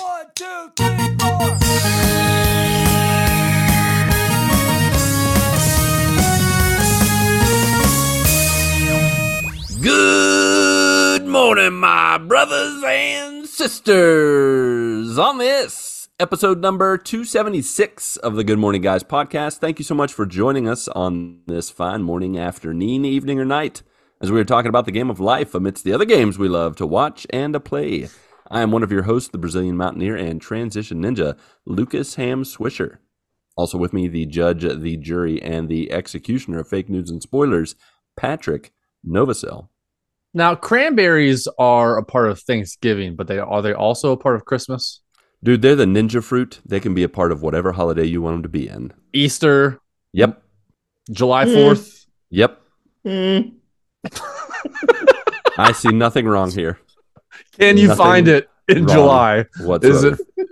One, two, three, four. Good morning, my brothers and sisters. On this episode number 276 of the Good Morning Guys podcast, thank you so much for joining us on this fine morning, afternoon, evening, or night as we are talking about the game of life amidst the other games we love to watch and to play. I am one of your hosts, the Brazilian Mountaineer and Transition Ninja, Lucas Ham Swisher. Also with me, the judge, the jury, and the executioner of fake news and spoilers, Patrick Novacell. Now, cranberries are a part of Thanksgiving, but they are they also a part of Christmas, Dude, they're the ninja fruit. They can be a part of whatever holiday you want them to be in. Easter, Yep. July Hmm. Fourth. Yep. Mm. I see nothing wrong here Can you Nothing find it in wrong July? whatsoever. Is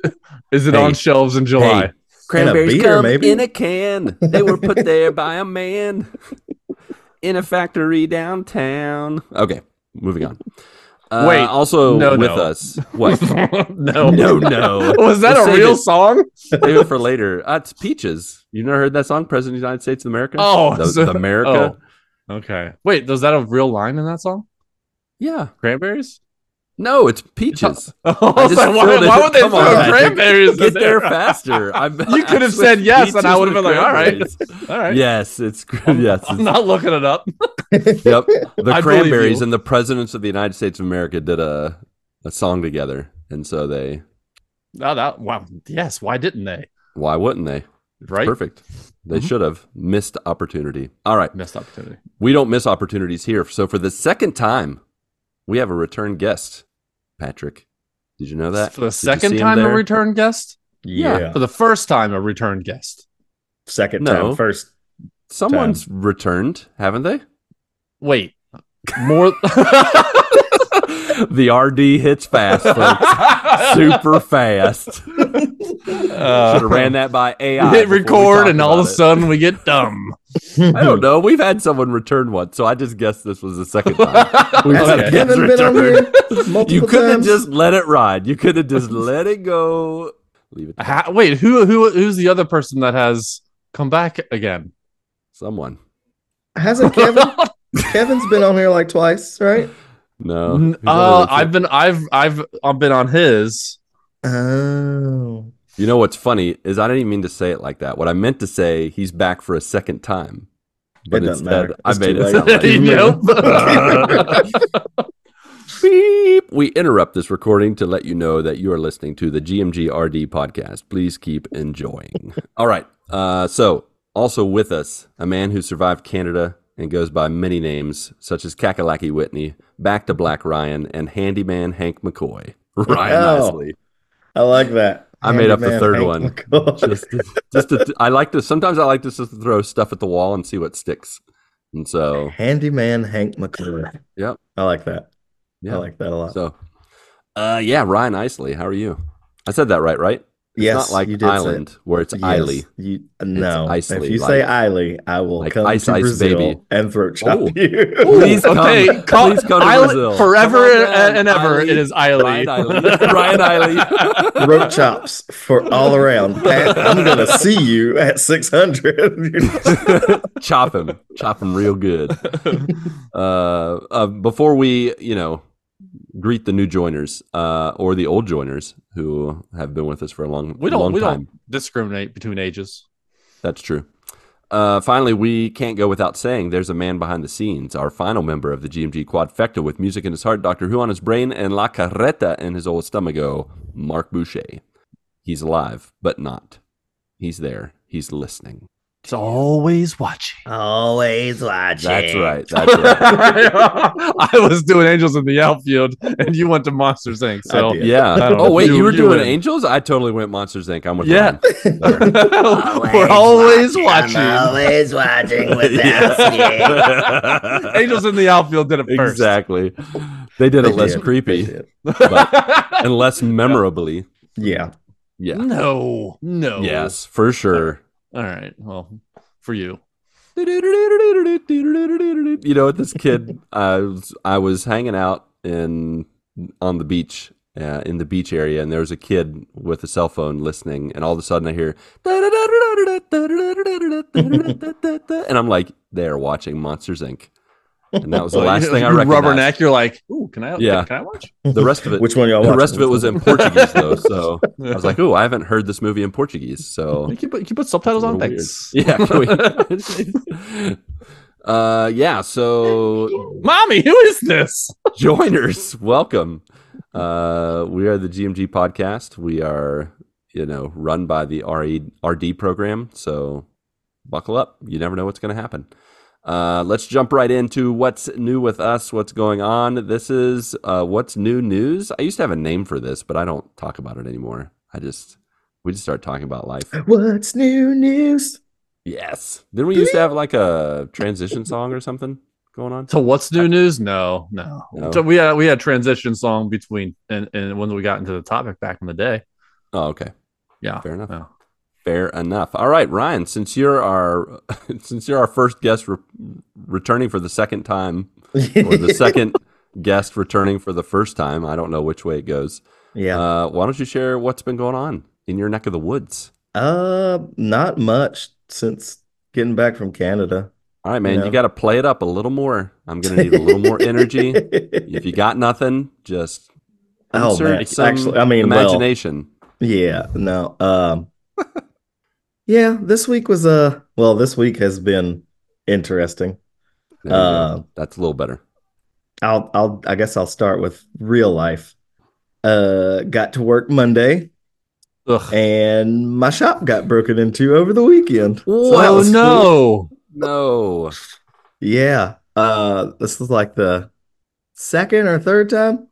it is it Hey. on shelves in July? Hey. Cranberries beer, come maybe? in a can. They were put there by a man in a factory downtown. Okay, moving on. Uh, Wait, also no, with no. us. What? no, No, no. Was that Let's a save real it. song? Save it for later. Uh, it's Peaches. You never heard that song, President of the United States of America? Oh, the, so- the America. Oh, okay. Wait, was that a real line in that song? Yeah. Cranberries? No, it's Peaches. Oh, I just so why, why would they Come throw on. cranberries Get in there there? faster. I'm, You could have said yes, and I would have been like, "All right, all right." Yes, it's yes. I'm it's- not looking it up. yep. The I Cranberries and the presidents of the United States of America did a a song together, and so they. Oh, that wow. Yes. Why didn't they? Why wouldn't they? Right. Perfect. They Mhm. should have missed opportunity. All right, Missed opportunity. we don't miss opportunities here. So for the second time, we have a return guest. Patrick, did you know that For the Did second time a return guest? Yeah. For the first time a return guest. Second No. time. First. Someone's returned, haven't they? Wait. More the RD hits fast, folks. Super fast. Should have ran that by AI. Uh, hit record and all of a about it. sudden we get dumb. I don't know. We've had someone return once, so I just guessed this was the second time. We've Has had a guest Kevin been on return. here You could have times? just let it ride. You could have just let it go. Leave it Ha- Wait, who who who's the other person that has come back again? someone. Hasn't Kevin? Kevin's been on here like twice, right? No. N- uh, I've been I've I've I've been on his. Oh. You know what's funny is I didn't even mean to say it like that. What I meant to say, he's back for a second time. But It doesn't instead, matter. I It's made too it late. sound like Nope. Beep. We interrupt this recording to let you know that you are listening to the GMG RD podcast. Please keep enjoying. All right. Uh, so, also with us, a man who survived Canada and goes by many names, such as Kakalaki Whitney, Back to Black Ryan, and Handyman Hank McCoy. Ryan Oh. Isley. I like that. I made up the third Hank one. McCoy. Just, just to, I like to. Sometimes I like to just throw stuff at the wall and see what sticks. And so, Handyman Hank McCoy. Yep. I like that. yeah. I like that a lot. So, uh, yeah, Ryan Isley. How are you? I said that right, right? It's yes, not like you did say- Island where it's Yes, Isley. You, no, Isley, if you like- say Isley, I will like come Ice to Ice Brazil Baby. and throat chop Oh. you. Please come. okay, call, Please come to Island- Brazil. forever on and ever. Isley. It is Eiley. Ryan Isley. Ryan Isley. Rope chops for all around. Pat, I'm gonna see you at 600. chop him, chop him real good. Uh, uh, before we, you know, greet the new joiners uh, or the old joiners who have been with us for a long, we don't long we time. don't discriminate between ages. That's true. Uh, finally, we can't go without saying there's a man behind the scenes, our final member of the GMG quadfecta with music in his heart, Doctor Who on his brain, and La Carreta in his old stomago, Marc Boucher. He's alive, but not. He's there. He's listening. It's always watching. Always watching. That's right. That's right. I was doing Angels in the Outfield, and you went to Monsters Inc. So Yeah. Oh wait, you, You- were you doing win. Angels? I totally went Monsters Inc. I'm with Yeah. Ryan. we're always watching. always watching Yeah. Angels in the Outfield did it first. exactly. They did it less creepy but- and less memorably. Yeah. Yeah. No, no. Yes, for sure. All right. Well, for you. You know, this kid, I was I was hanging out in on the beach uh, in the beach area, and there was a kid with a cell phone listening, and all of a sudden I hear, and I'm like, they're watching Monsters Inc. And that was the last thing I recognized. Rubberneck, you're like, ooh, can I? Yeah. can I watch? The rest of it, Which one y'all the watching? rest of it was in Portuguese though. So I was like, ooh, I haven't heard this movie in Portuguese. So You can put, you can put subtitles on. Little weird. Thanks. yeah, can we- uh, yeah. So Mommy, who is this? joiners, welcome. Uh, we are the GMG podcast. We are, you know, run by the RE, RD program. So buckle up. You never know what's going to happen. Uh, let's jump right into what's new with us, what's going on. This is uh, what's new news. I used to have a name for this, but I don't talk about it anymore. I just we just start talking about life. What's new news? Yes. Then we used to have like a transition song or something going on. So what's new news? No, no. No? So we had we had transition song between and and when we got into the topic back in the day. Oh, okay. Yeah, Fair enough. yeah. Fair enough. All right, Ryan. Since you're our since you're our first guest re- returning for the second time, or the second guest returning for the first time, I don't know which way it goes. yeah. Uh, why don't you share what's been going on in your neck of the woods? Uh, not much since getting back from Canada. All right, man. Yeah. You got to play it up a little more. I'm gonna need a little more energy. If you got nothing, just Oh, man. some Actually, I mean, well, imagination. Yeah, no. Um Yeah, this week was uh well, this week has been interesting. There uh, That's a little better. I'll I'll I guess I'll start with real life. Uh got to work Monday Ugh. and my shop got broken into over the weekend. So that oh cool. no! No. Yeah. Uh this is like the second or third time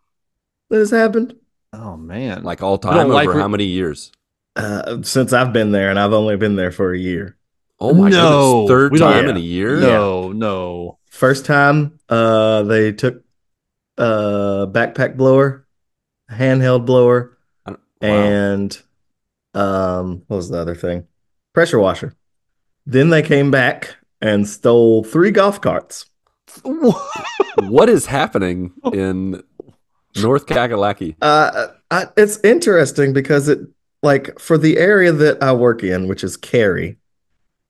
that has happened. Oh man! Like all don't time like over re- how many years? Uh since I've been there and I've only been there for a year. Oh my No, goodness. Third we time Yeah. in a year? no, no. First time, uh, they took a backpack blower, a handheld blower, wow. and um, what was the other thing? Pressure washer. Then they came back and stole three golf carts. what is happening in North Kakalaki? Uh, I, it's interesting because it, like, for the area that I work in, which is Cary,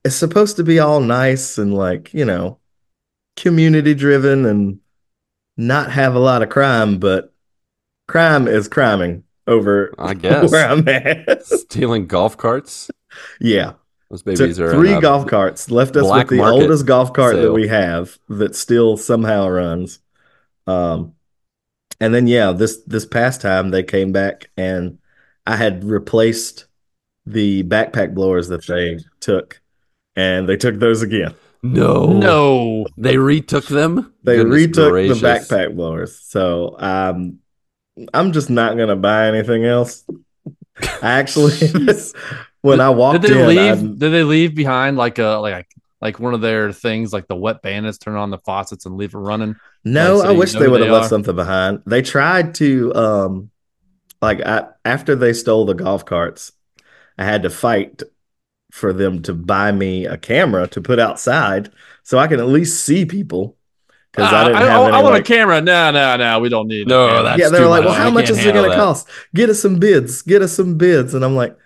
it's supposed to be all nice and like, you know, community driven and not have a lot of crime, but crime is criming over I guess. where I'm at. Stealing golf carts? yeah. Those Took babies are three golf carts, left us with the oldest golf cart that we have that still somehow runs. Um, and then yeah, this this past time they came back and I had replaced the backpack blowers that they took, and they took those again. No. no. They retook them? They Goodness retook gracious. the backpack blowers. So um, I'm just not gonna buy anything else. I actually, when I walked Did they in, leave? I'm- Did they leave behind like a like like one of their things like the wet bandits? Turn on the faucets and leave it running. No, Like, so I wish they would have left something behind. They tried to, um, like, I, after they stole the golf carts, I had to fight for them to buy me a camera to put outside so I can at least see people. Because I Ah, didn't I, have I, any. I want like- a camera. No, no, no. We don't need. No, a camera. that's yeah, they were like, much. "Well, how We much is it going to cost? Get us some bids. Get us some bids." And I'm like,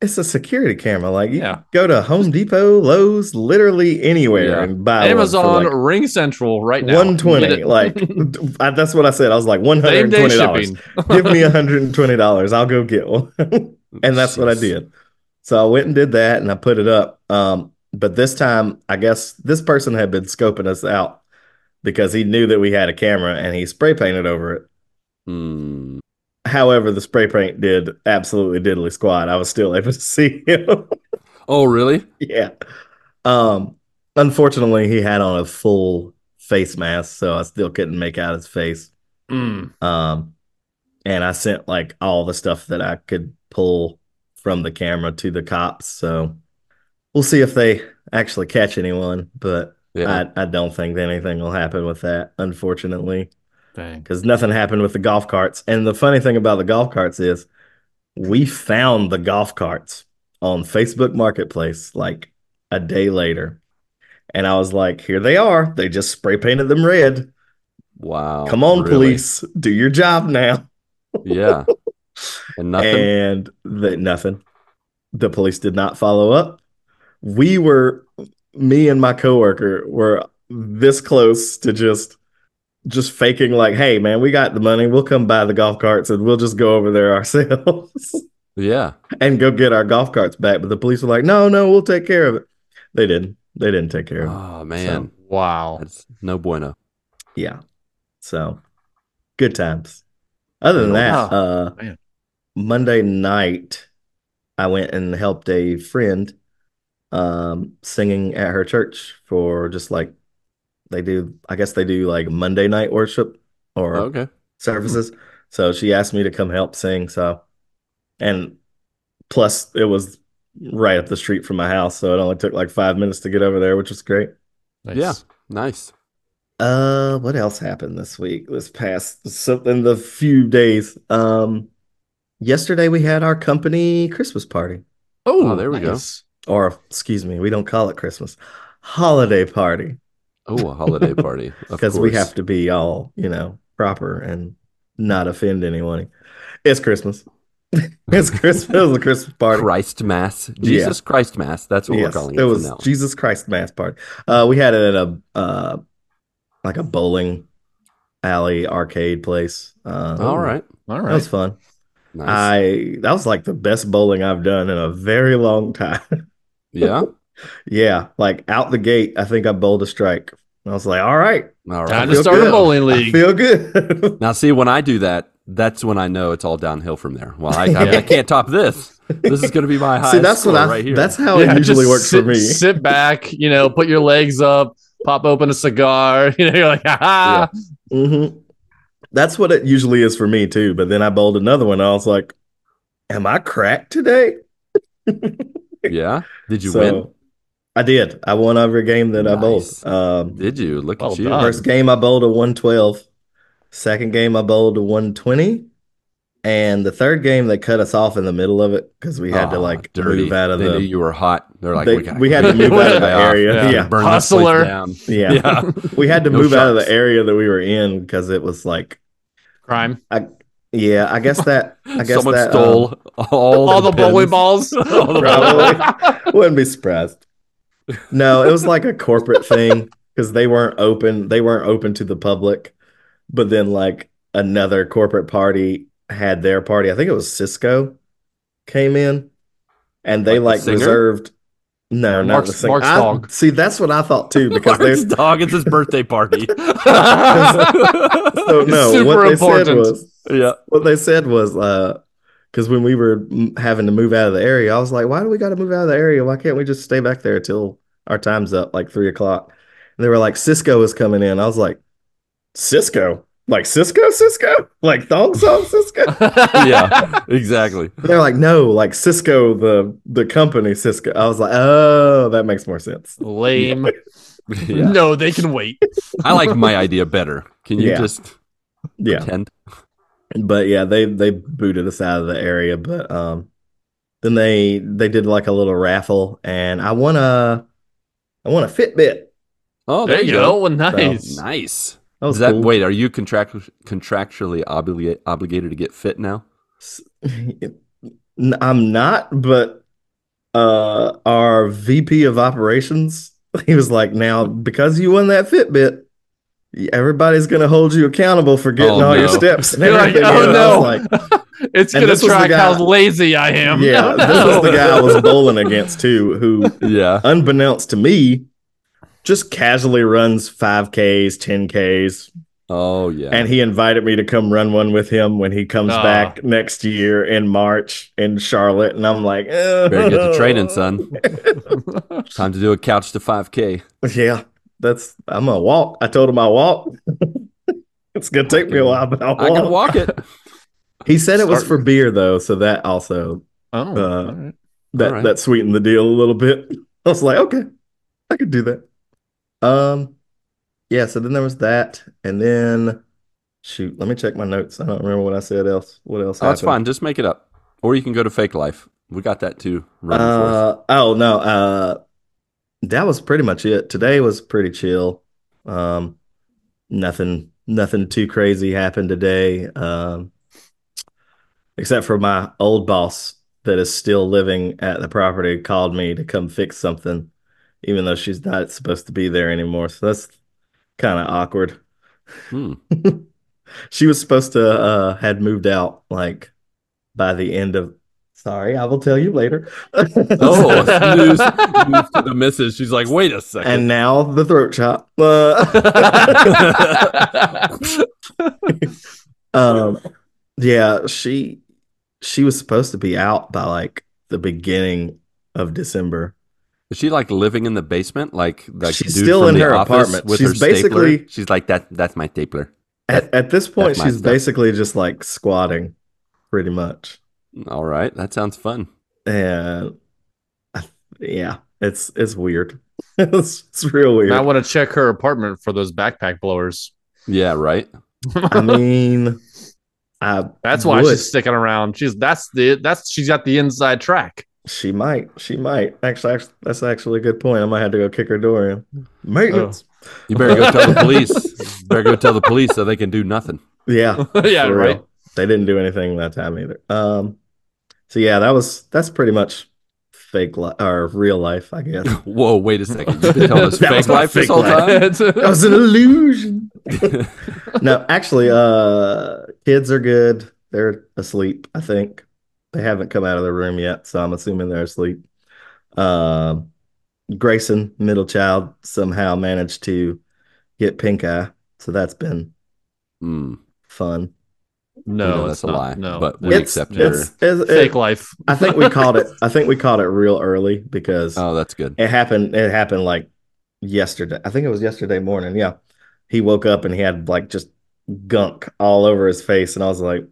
"It's a security camera. Like, you Yeah. go to Home Depot, Lowe's, literally anywhere Yeah. and buy Amazon one like Ring Central right now. one twenty. Like, I, that's what I said. I was like, one hundred and twenty dollars. give me $120 i'll go get one and that's what i did so i went and did that and i put it up um, but this time i guess this person had been scoping us out because he knew that we had a camera and he spray painted over it Hmm. However the spray paint did absolutely diddly squat i was still able to see him Oh, really? yeah um unfortunately he had on a full face mask so i still couldn't make out his face Mm. Um, and I sent like all the stuff that I could pull from the camera to the cops. So we'll see if they actually catch anyone, but Yeah. I, I don't think anything will happen with that, unfortunately. Because nothing happened with the golf carts. And the funny thing about the golf carts is we found the golf carts on Facebook Marketplace like a day later. And I was like, here they are. They just spray painted them red. wow. Come on, Really? police, do your job now. Yeah. And nothing. and the, nothing. The police did not follow up. We were, me and my coworker were this close to just, just faking like, hey man, we got the money. We'll come buy the golf carts and we'll just go over there ourselves yeah. and go get our golf carts back. But the police were like, no, no, we'll take care of it. They didn't. They didn't take care of it. Oh man. Wow. That's no bueno. Yeah. So good times. Other than that, Wow. uh, Man. Monday night, I went and helped a friend um, singing at her church for just like they do, I guess they do like Monday night worship or Okay. services. So she asked me to come help sing. So, and plus it was right up the street from my house. So it only took like five minutes to get over there, which was great. Nice. Yeah. Nice. Uh, what else happened this week? This past so in the few days. Um, yesterday we had our company Christmas party, Oh, Oh, there we go. or excuse me, we don't call it Christmas, holiday party, Oh, a holiday party. because we have to be all you know proper and not offend anyone. It's Christmas. it's Christmas. It was a Christmas party. Christ Mass. Jesus Christ Mass. That's what Yes, we're calling it it, was now. Jesus Christ Mass party. Uh, we had it at a uh, like a bowling alley arcade place. Uh, All right. All that was fun. Nice. I that was like the best bowling I've done in a very long time. yeah. yeah, like out the gate, I think I bowled a strike. I was like, all right, All Time right. to feel start a good. bowling I league. feel good. Now, see, when I do that, that's when I know it's all downhill from there. Well, I, I, I can't top this. This is going to be my highest See, that's what I. right here. That's how Yeah, it usually works sit, for me. Sit back, you know, put your legs up, pop open a cigar. You know, you're like, ha ha. hmm That's what it usually is for me too. But then I bowled another one. I was like, "Am I cracked today?" yeah. Did you So, win? I did. I won every game that I Nice. bowled. Um, Did you? Look Well at you. done. First game I bowled a 112. Second game I bowled a 120. And the third game they cut us off in the middle of it because we had to like dirty. move out of they knew the you were hot. They're like, They- we, we had to move out of the guy off. area. Yeah, Yeah. burn Hustler. down. yeah. Yeah. we had to No move out of the area that we were in because it was like Crime. I, yeah, I guess that I guess Someone that um, stole all, All the bowling balls. Probably. wouldn't be surprised. No, it was like a corporate thing because they weren't open. They weren't open to the public. But then, like another corporate party had their party. I think it was Cisco came in, and they Like like, the reserved. No, not Marc's- the singer. Marc's I- dog. See, that's what I thought too because Marc's dog. It's his birthday party. So no, Super what they said was yeah. what they said was uh because when we were having to move out of the area, I was like, why do we got to move out of the area? Why can't we just stay back there till our time's up, like three o'clock? And they were like, Cisco is coming in. I was like, Cisco? Like Cisco, Cisco? Like Thong Song Sisqó? Yeah. Exactly. They're like, no, like Cisco, the the company Cisco. I was like, oh, that makes more sense. Lame. Yeah. No, they can wait. I like my idea better. Can you Yeah. just Yeah. pretend? But yeah, they they booted us out of the area. But um, then they they did like a little raffle, and I won a I won a Fitbit. Oh, there you go. Well, nice. Nice. That was Is that cool. wait? Are you contract contractually obligate, obligated to get fit now? I'm not, but uh, our VP of operations, he was like, "Now because you won that Fitbit." Everybody's gonna hold you accountable for getting Oh, all your steps. And You're like, oh And no, like, it's gonna this track guy- how lazy I am. yeah, Oh, this no. was the guy I was bowling against too, who Yeah. unbeknownst to me, just casually runs 5Ks, 10Ks. Oh yeah. And he invited me to come run one with him when he comes Ah. back next year in March in Charlotte. And I'm like, eh. Better get to training, son. Time to do a couch to 5K. Yeah, that's, I'm going to walk. I told him I walk. it's going to take me a while, but I'll walk. I can walk it. He said it was for beer, though. So that also, Oh, Uh, all right. that, All right. that sweetened the deal a little bit. I was like, okay, I could do that. Um, yeah. So then there was that, and then shoot, let me check my notes. I don't remember what I said else. What else? Oh, that's fine. Just make it up. Or you can go to fake life. We got that too. running for us. Uh, oh no, uh, that was pretty much it. Today was pretty chill. Um, nothing, nothing too crazy happened today. Um, except for my old boss that is still living at the property called me to come fix something, even though she's not supposed to be there anymore. So that's kind of awkward. Hmm. she was supposed to uh had moved out like by the end of sorry i will tell you later Oh, news, news to the missus. She's like, wait a second. and now the throat chop Uh, um yeah she she was supposed to be out by like the beginning of december Is she like living in the basement? Like, like She's still in her apartment. With She's her stapler? basically- She's like that. That's my stapler. at, at this point she's basically just like squatting pretty much All right, that sounds fun. and yeah it's it's weird it's, it's real weird I want to check her apartment for those backpack blowers. Yeah, right. I mean, I That's why would. she's sticking around. She's that's the that's she's got the inside track. She might. She might. Actually, actually, that's actually a good point. I might have to go kick her door in. Maintenance. Oh. You better go tell the police. You better go tell the police so they can do nothing. Yeah. yeah, right. real. They didn't do anything that time either. Um. So yeah, that was that's pretty much fake life or real life, I guess. Whoa, wait a second. You've been telling us That fake life this whole life. time? that was an illusion. no, actually, uh, kids are good. They're asleep. I think they haven't come out of the room yet, so I'm assuming they're asleep. Um, Grayson, middle child, somehow managed to get pink eye, so that's been Hmm. fun. We no, know that's a not. lie, No, but we it's accept your- it's, it's- fake it- life. I think we caught it. I think we caught it real early because Oh, that's good. It happened. It happened like yesterday. I think it was yesterday morning. Yeah, he woke up and he had like just gunk all over his face, and I was like,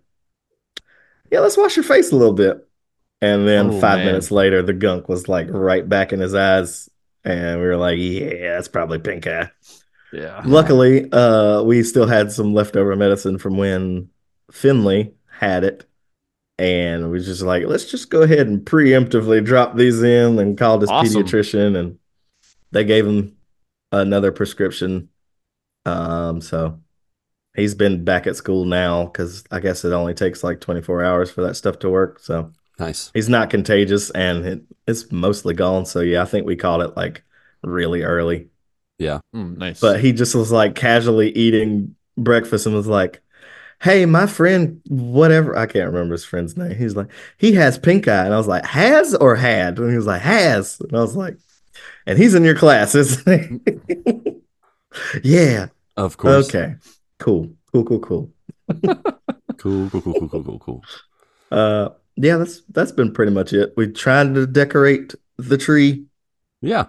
"Yeah, let's wash your face a little bit." And then Oh, five man. minutes later, the gunk was like right back in his eyes, and we were like, "Yeah, that's probably pink eye." Yeah. Luckily, uh, we still had some leftover medicine from when Finley had it. And we just like, let's just go ahead and preemptively drop these in and called his Awesome. pediatrician and they gave him another prescription. Um, so he's been back at school now because I guess it only takes like 24 hours for that stuff to work. So Nice. he's not contagious and it, it's mostly gone. So yeah, I think we caught it like really early. Mm, nice. But he just was like casually eating breakfast and was like, Hey, my friend, whatever, I can't remember his friend's name. He's like, he has pink eye. And I was like, has or had? And he was like, has. And I was like, and he's in your class, isn't he? yeah. Of course. Okay. Cool. Cool, cool, cool. Cool, cool, cool, cool, cool, cool, cool. Uh yeah, that's that's been pretty much it. We tried to decorate the tree. Yeah.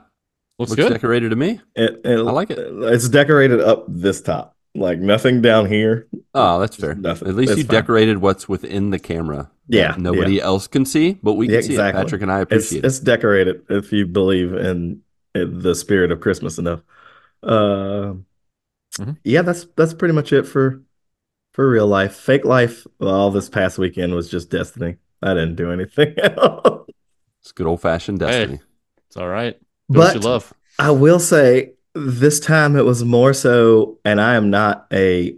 looks Looks good. decorated to me. It, it- I like it. It's decorated up this top. Like nothing down here. Oh, that's fair. Nothing. At least It's you fine. decorated what's within the camera. Yeah, that Nobody else can see, but we can Yeah, see it. Patrick and I It's appreciate it's decorated if you believe in, in the spirit of Christmas enough. Uh, Mhm. yeah, that's that's pretty much it for for real life. Fake life. All this past weekend was just destiny. I didn't do anything else. it. It's good old fashioned Hey. destiny. It's all right. Do what you But love. I will say this time it was more so, and I am not a.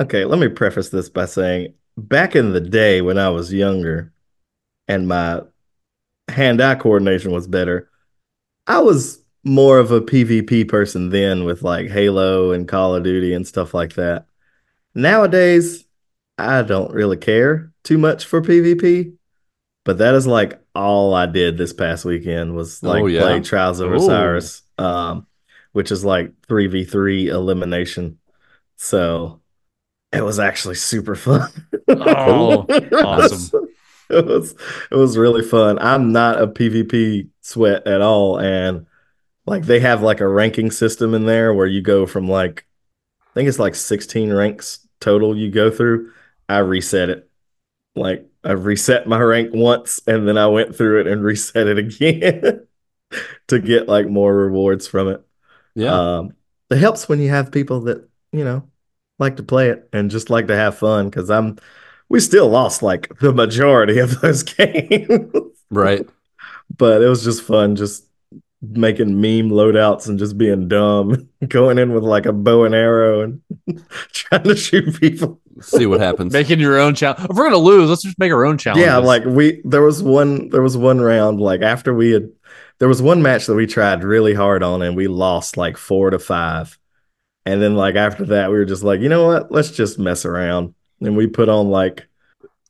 Okay, let me preface this by saying back in the day when I was younger and my hand eye coordination was better, I was more of a PvP person then with like Halo and Call of Duty and stuff like that. Nowadays, I don't really care too much for PvP, but that is like all I did this past weekend was like Oh, yeah? play Trials of Osiris, um, which is like 3v3 elimination. So it was actually super fun. Oh, awesome. It was it was really fun. I'm not a PvP sweat at all, and like they have like a ranking system in there where you go from like I think it's like 16 ranks total you go through. I reset it. Like I reset my rank once and then I went through it and reset it again to get like more rewards from it. Yeah. Um, it helps when you have people that, you know, like to play it and just like to have fun because I'm, we still lost like the majority of those games, right. but it was just fun just making meme loadouts and just being dumb, going in with like a bow and arrow and trying to shoot people. See what happens. Making your own challenge. If we're gonna lose, let's just make our own challenge. Yeah, like we there was one there was one round like after we had there was one match that we tried really hard on and we lost like four to five. And then like after that we were just like, you know what? Let's just mess around. And we put on like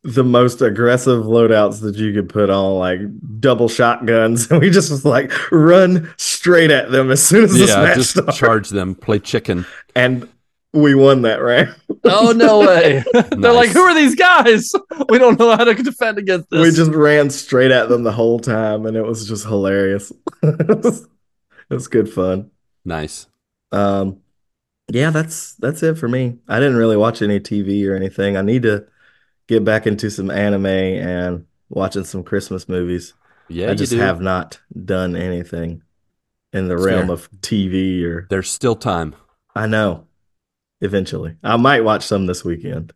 the most aggressive loadouts that you could put on, like double shotguns, and we just was like run straight at them as soon as this yeah, match just started. charge them, play chicken. And we won that round. oh no way. They're like, who are these guys? We don't know how to defend against this. we just ran straight at them the whole time, and it was just hilarious. it was- it was good fun. Nice. Um, yeah, that's that's it for me. I didn't really watch any TV or anything. I need to get back into some anime and watching some Christmas movies. Yeah, I you just do. have not done anything in the That's realm fair. of TV or There's still time. I know. Eventually, I might watch some this weekend.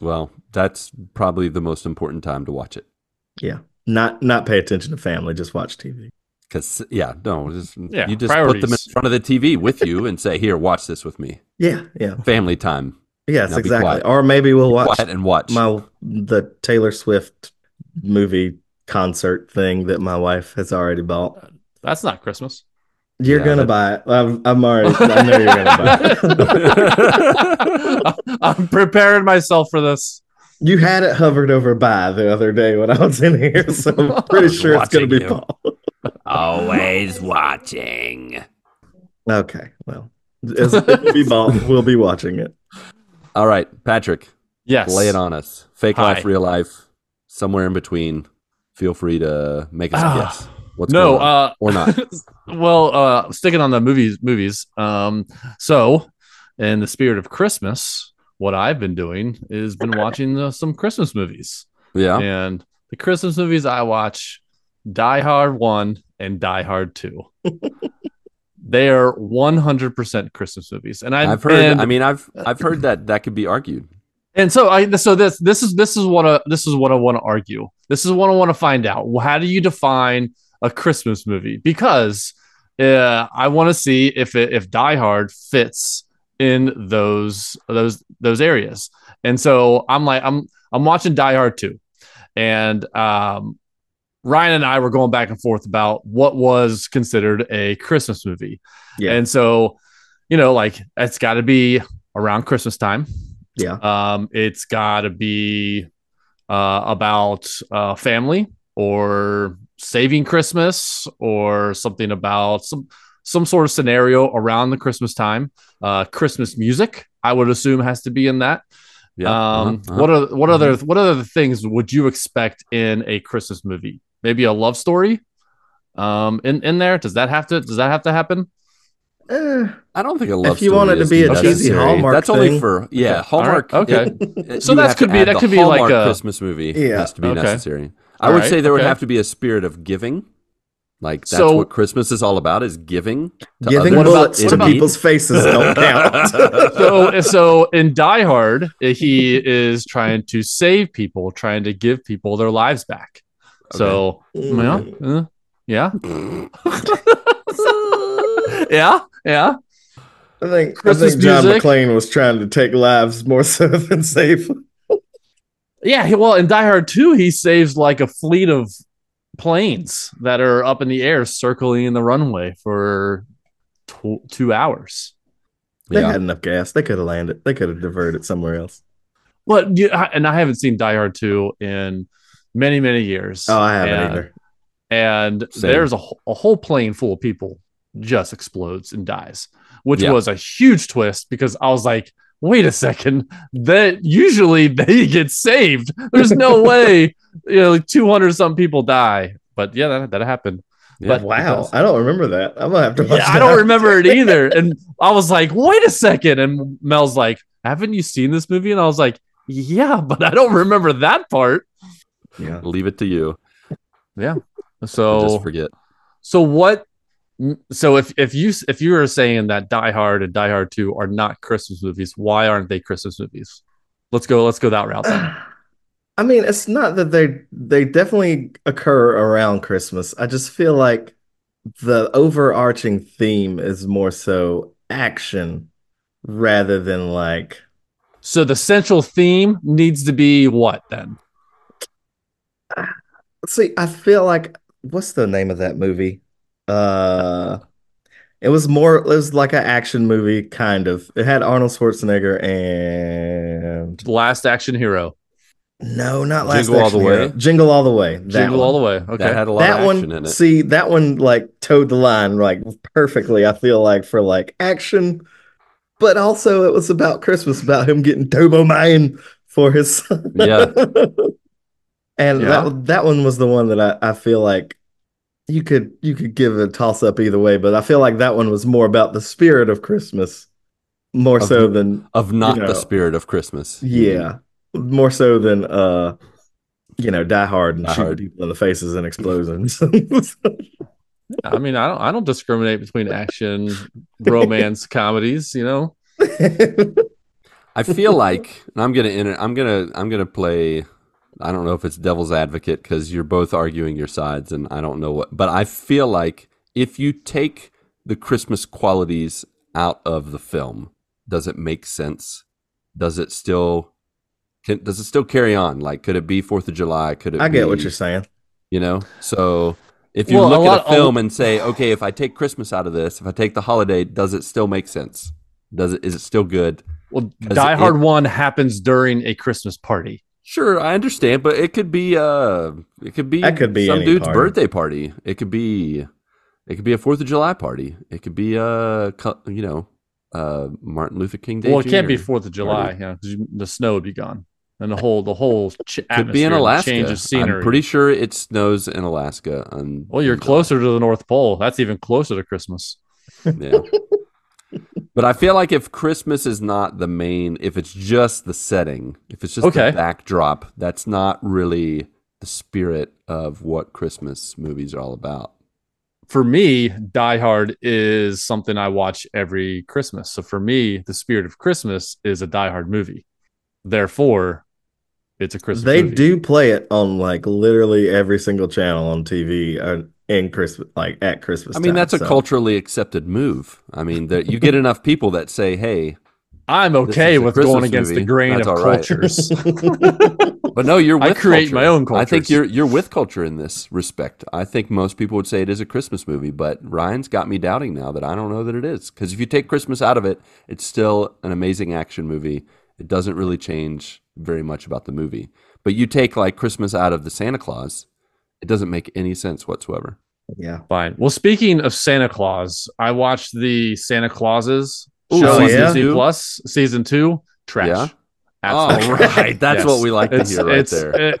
Well, that's probably the most important time to watch it. Yeah, not not pay attention to family, just watch TV. Because yeah, no, just, Yeah, you just put them in front of the TV with you and say, "Here, watch this with me." Yeah, yeah, Family time. yes, Now exactly. Or maybe we'll watch Quiet and watch. my the Taylor Swift movie concert thing that my wife has already bought. That's not Christmas. You're Yeah, gonna that- buy it. I'm, I'm already. I know you're gonna buy it. I'm preparing myself for this. you had it hovered over by the other day when I was in here, so I'm pretty sure it's gonna be you. Paul. Always watching. Okay, well, as it be bought, we'll be watching it. All right, Patrick, Yes. lay it on us. Fake Hi. life, real life, somewhere in between. Feel free to make us a Ah, guess. What's no, going on? uh, or not? well, uh, sticking on the movies, movies. Um, so in the spirit of Christmas, what I've been doing is been watching uh, some Christmas movies, Yeah. and the Christmas movies I watch, Die Hard One and Die Hard Two. they are one hundred percent Christmas movies, and I've, I've heard. and- I mean, I've I've heard that that could be argued. And so I so this this is this is what I, this is what I want to argue. This is what I want to find out. How do you define a Christmas movie? Because uh, I want to see if it, if Die Hard fits in those those those areas. And so I'm like I'm I'm watching Die Hard 2. And um Ryan and I were going back and forth about what was considered a Christmas movie. Yeah. And so, you know, like it's got to be around Christmas time. Yeah, Um, it's got to be uh, about uh, family or saving Christmas or something about some some sort of scenario around the Christmas time. Uh, Christmas music, I would assume, has to be in that. Yeah. Um, uh-huh, What are what other what other things would you expect in a Christmas movie? Maybe a love story. Um, in in there, does that have to does that have to happen? Eh, I don't think a love If you story want it to be a cheesy necessary. Hallmark That's only for yeah Hallmark. All right. Okay. it- So that could be- that could be like a- Christmas movie. Yeah. has to be Okay. necessary. I All would right, say there would have to be a spirit of giving. Like that's So- what Christmas is all about: is giving. To giving others bullets in to need. people's faces don't count. so so in Die Hard, he is trying to save people, trying to give people their lives back. So yeah, uh, yeah, yeah, yeah. I think I think John music. McClane was trying to take lives more so than save. Yeah, he- well, in Die Hard 2, he saves like a fleet of planes that are up in the air circling in the runway for tw- two hours. They Yeah. had enough gas. They could have landed. They could have diverted somewhere else. Well, yeah, and I haven't seen Die Hard 2 in many, many years. Oh, I haven't And- either. and Same. there's a, a whole plane full of people just explodes and dies which Yeah. was a huge twist because i was like wait a second that usually they get saved there's no way you know like 200 some people die but yeah that, that happened Yeah, But- Wow, does. I don't remember that. I'm gonna have to. Watch yeah, i don't remember it either and i was like wait a second and mel's like haven't you seen this movie and i was like yeah but i don't remember that part Yeah. Leave it to you. Yeah. So just forget. So what? So if if you if you are saying that Die Hard and Die Hard Two are not Christmas movies, why aren't they Christmas movies? Let's go. Let's go that route. Then. I mean, it's not that they they definitely occur around Christmas. I just feel like the overarching theme is more so action rather than like So the central theme needs to be what then? see I feel like what's the name of that movie? Uh it was more it was like an action movie kind of. It had Arnold Schwarzenegger and Last Action Hero. no, not last Jingle All Action the Hero. Way? Jingle All the Way. That Jingle one. all the way. Okay. That had a lot that of action one in it. see that one like towed the line like perfectly i feel like for like action but also it was about christmas about him getting Turbo Man for his son Yeah. and Yeah. that that one was the one that I, I feel like you could you could give a toss up either way but i feel like that one was more about the spirit of christmas more Of- so than of not you know, the spirit of Christmas. yeah more so than uh you know die hard and Die shoot Hard. people in the faces and explosions I mean, I don't I don't discriminate between action, romance, comedies, you know. I feel like, and I'm gonna enter, I'm gonna I'm gonna play. I don't know if it's devil's advocate because you're both arguing your sides, and I don't know what. But I feel like if you take the Christmas qualities out of the film, does it make sense? Does it still? Can, does it still carry on? Like, could it be Fourth of July? Could it? i get be, what you're saying You know, so if you Well, a look lot- at a film and say, okay, if I take Christmas out of this, if I take the holiday, does it still make sense? Does it? Is it still good? Well, Die it- Hard One happens during a Christmas party. Sure, I understand, but it could be uh it could be That could be some dude's party. birthday party. It could be it could be a Fourth of July party. It could be uh cu- you know uh Martin Luther King Day. well, it can't be Fourth of July, party. yeah, because the snow would be gone, and the whole the whole ch- Could be in Alaska. change of scenery. I'm pretty sure it snows in Alaska. On, well, you're on July. closer to the North Pole. That's even closer to Christmas. Yeah. but I feel like if Christmas is not the main, if it's just the setting, if it's just Okay. the backdrop, that's not really the spirit of what Christmas movies are all about. For me, Die Hard is something I watch every Christmas. So for me, the spirit of Christmas is a Die Hard movie. Therefore, it's a Christmas. they movie. do play it on like literally every single channel on TV uh, in Christmas, like at Christmas. I mean, time, that's a culturally accepted move. I mean, that you get enough people that say, "Hey," I'm okay with Christmas going against movie. the grain That's of all right. cultures. but no, you're. I create culture. my own culture. I think you're you're with culture in this respect. I think most people would say it is a Christmas movie, but Ryan's got me doubting now that I don't know that it is. Because if you take Christmas out of it, it's still an amazing action movie. It doesn't really change very much about the movie. But you take like Christmas out of the Santa Claus, it doesn't make any sense whatsoever. yeah. Fine. Well, speaking of Santa Claus, I watched the Santa Clauses Ooh, show on season Disney two? Plus, season two. Trash. Yeah? Absolutely. Oh, right. That's Yes. what we like to hear right there. It,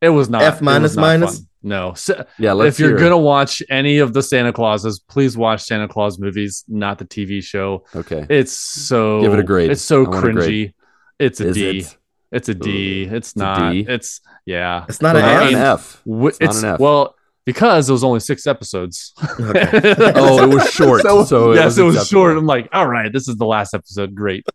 it was not F minus not minus? fun. No. So, yeah, let's if you're gonna watch any of the Santa Clauses, please watch Santa Claus movies, not the TV show. Okay. It's so Give it a grade. It's so I want a cringy. It's a Is D. it? It's a D. Ooh, It's not. D? It's yeah. It's not Well, an not F. an F. Wi- It's not an F. well because it was only six episodes. Okay. Oh, it was short. so, so it yes, was it was acceptable. short. I'm like, all right, this is the last episode. Great.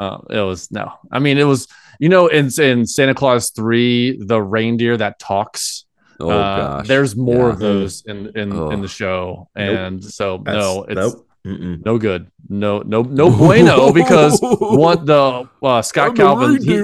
uh, it was no. I mean, it was you know in in Santa Claus three, the reindeer that talks. Oh uh, gosh. there's more Yeah. of those in in, Oh. in the show, Nope. and so That's- no, it's nope. Mm-mm. no good. No no no bueno because one the uh, Scott Calvin he,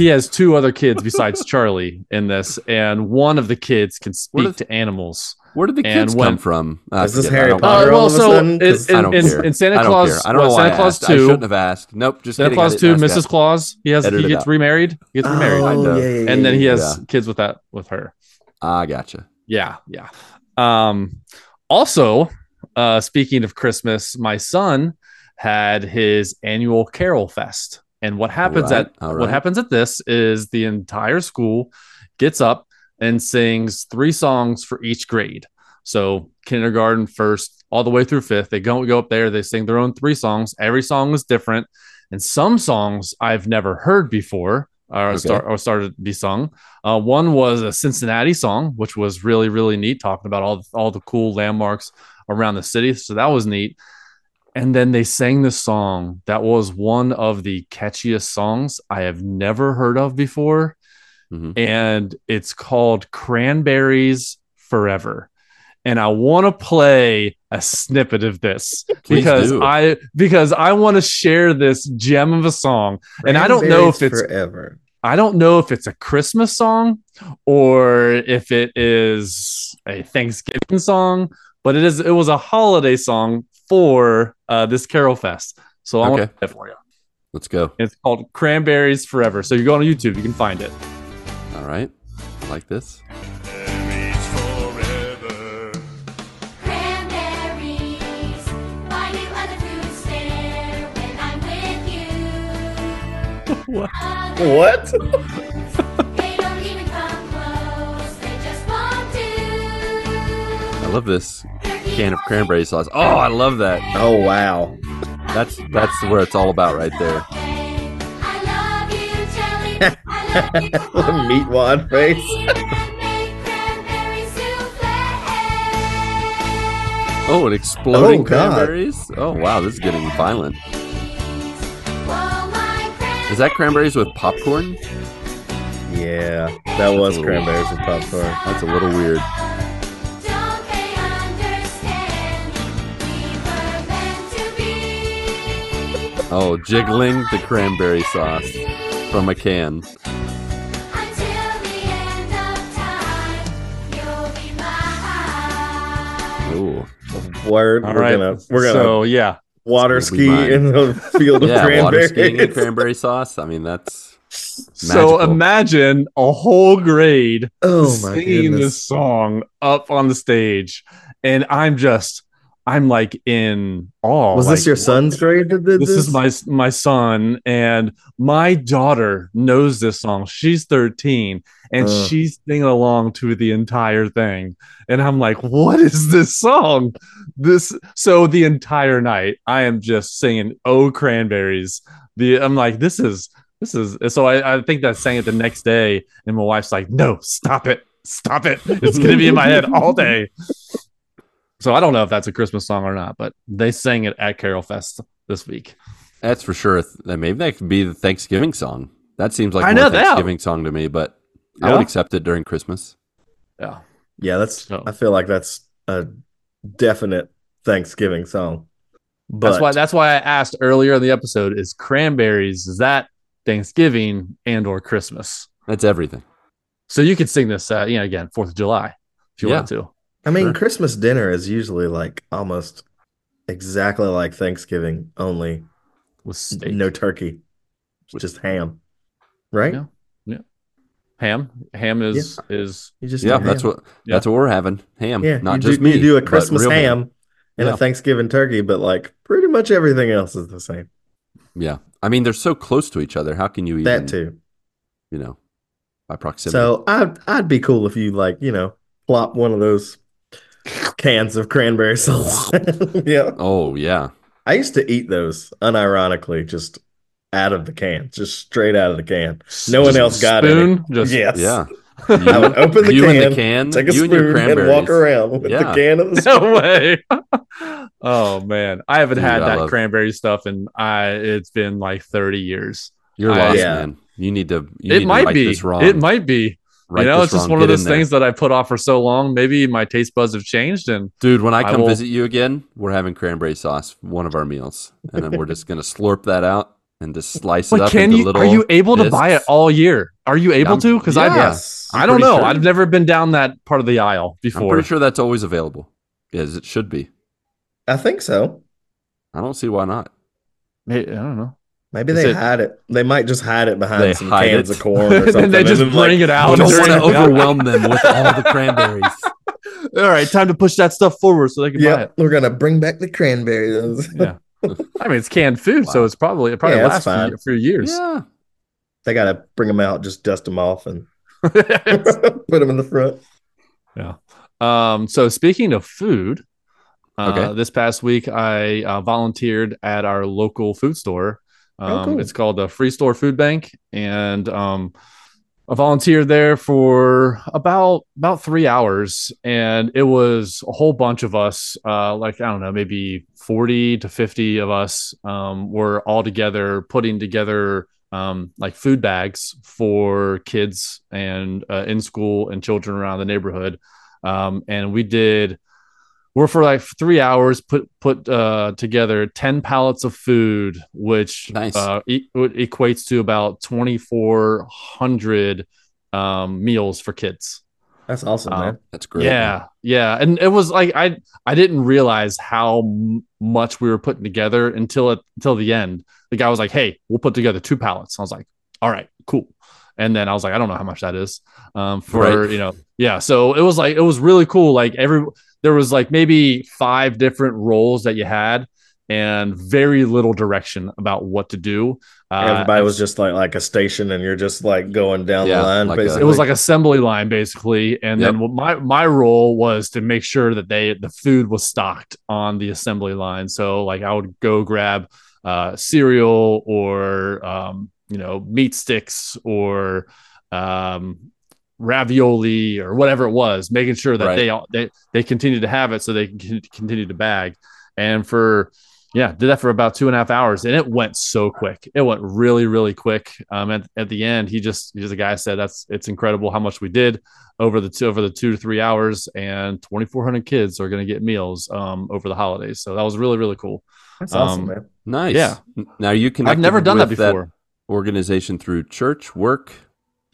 he has two other kids besides Charlie in this, and one of the kids can speak is- to animals. Where did the And kids when- come from? I Is this forget. I Harry Potter Uh, all well, of a so sudden? in, in, in Santa I don't Claus, care. I don't know why Santa I Claus asked. I shouldn't have asked. Nope. Just Santa kidding. Claus didn't two, Mrs. that. Claus. He has Edit he gets out. remarried. He gets remarried, Oh, of. yeah, yeah, and then he has Yeah. kids with that with her. I gotcha. Yeah, yeah. Um, also, uh, speaking of Christmas, my son had his annual Carol Fest, and what happens right, at all what happens at this is the entire school gets up and sings three songs for each grade. So kindergarten, first, all the way through fifth, they go go up there. They sing their own three songs. Every song was different, and some songs I've never heard before. Or, Okay. start, or started to be sung. Uh, one was a Cincinnati song, which was really really neat, talking about all all the cool landmarks around the city. So that was neat. And then they sang this song that was one of the catchiest songs I have never heard of before, Mhm. and it's called "Cranberries Forever." and I want to play a snippet of this Please because do. I because I want to share this gem of a song. And I don't know if it's forever. I don't know if it's a Christmas song or if it is a Thanksgiving song, but it is it was a holiday song for uh, this Carol Fest. So I want to Okay. play it for you. Let's go. It's called Cranberries Forever. So you go on YouTube, you can find it. All right. I like this. Cranberries, why do other foods stare when I'm with you? What? What? they don't even come close, they just want to. I love this can of cranberry sauce. Oh, I love that. Oh wow. That's that's where it's all about right there. I love you, Jelly. I love you. The meat wad face. Make cranberry souffle. Oh, and exploding Oh, cranberries. Oh wow, this is getting violent. Is that cranberries with popcorn? Yeah, that was Ooh. cranberries with popcorn. That's a little weird. Oh, jiggling the cranberry sauce from a can. Until the end of time, you'll be mine. Ooh. Word. All we're right. gonna we're gonna So yeah. water It's gonna be ski in the field of Yeah, water skiing and cranberry sauce. I mean, that's So imagine a whole grade oh singing goodness. this song up on the stage, and I'm just, I'm like in awe. was this like, your what- son's grade did This this? is my my son, and my daughter knows this song. She's 13, and Ugh. she's singing along to the entire thing. And I'm like, what is this song? This so the entire night I am just singing "Oh Cranberries." The I'm like, this is this is so I, I think that sang it the next day, and my wife's like, no, stop it, stop it. It's gonna be in my head all day. So I don't know if that's a Christmas song or not, but they sang it at Carol Fest this week. That's for sure. That Maybe that could be the Thanksgiving song. That seems like I more know that. Thanksgiving song to me, but I Yeah. would accept it during Christmas. Yeah. yeah, that's So- I feel like that's a definite Thanksgiving song. But that's why that's why I asked earlier in the episode is cranberries is that Thanksgiving and or Christmas? That's everything. So you could sing this uh, you know again 4th of July if you Yeah. want to. I mean Sure. Christmas dinner is usually like almost exactly like Thanksgiving, only With steak. no turkey. Just ham. Right? Yeah. ham. Ham is is You just Yeah, that's ham. what that's what we're having. Ham, Yeah, not you just do, me. You do a Christmas real ham and Yeah. a Thanksgiving turkey, but like pretty much everything else is the same. Yeah, I mean they're so close to each other. How can you even? That too. You know, by proximity. So I'd I'd be cool if you like you know plop one of those cans of cranberry sauce. yeah, oh yeah, I used to eat those unironically, just out of the can, just straight out of the can. No one just else got any. spoon, Just Yes. yeah. I would open the you can, and the can, take a you and spoon, and cranberries. walk around with Yeah. the can of the no way. oh man, I haven't Dude, had I that love- cranberry stuff, and I it's been like 30 years. You're I- lost, Yeah. man. You need to. You it to might right be. This wrong. It might be. Right you know, this it's just wrong. one of those in there. things that I put off for so long. Maybe my taste buds have changed, and Dude, when I I come will- visit you again, we're having cranberry sauce, one of our meals, and then we're just gonna slurp that out and just slice it but up can into you? little. Are you able to buy it all year? Are you able I'm- to? Because yeah. I Yes. I don't know. sure. I've never been down that part of the aisle before. I'm pretty sure that's always available. Yes, it should be. I think so. I don't see why not. Hey, I don't know. Maybe they it- hide it. They might just hide it behind some cans it. of corn or And something. they just and then, bring it out I don't want to overwhelm them with all the cranberries. All right, time to push that stuff forward so they can buy Yeah, it. we're gonna bring back the cranberries. Yeah. I mean, it's canned food, so it's probably it probably Yeah, lasts for, fine. a few years. Yeah. they gotta bring them out, just dust them off, and put them in the front. Yeah. Um, so speaking of food, uh, this past week I uh, volunteered at our local food store. Um, Oh, cool. It's called the Free Store Food Bank, and um, I volunteered there for about about three hours, and it was a whole bunch of us. Uh, like I don't know, maybe forty to fifty of us um, were all together putting together um, like food bags for kids and uh, in school and children around the neighborhood. Um, and we did we're for like three hours put put uh, together ten pallets of food, which Nice. uh, e- equates to about twenty four hundred um, meals for kids. That's awesome, Um, man. That's great. Yeah, yeah, and it was like I I didn't realize how m- much we were putting together until it until the end. The guy was like, "Hey, we'll put together two pallets." I was like, "All right, cool." And then I was like, "I don't know how much that is." Um, for Right. you know, yeah. So it was like it was really cool. Like every there was like maybe five different roles that you had, and very little direction about what to do. Uh, Everybody was just like like a station, and you're just like going down Yeah, the line. like a- basically. it was like assembly line basically and then Yep. what my my role was to make sure that they the food was stocked on the assembly line so like i would go grab uh cereal or um you know meat sticks or um ravioli or whatever it was making sure that Right. they all they they continue to have it so they can continue to bag and for yeah did that for about two and a half hours and it went so quick it went really really quick um at, at the end he just he's a guy said that's it's incredible how much we did over the two over the two to three hours and 2400 kids are going to get meals um over the holidays so that was really really cool That's awesome, um, man. Nice. Yeah. Now you can. i've never done that before organization through church, work.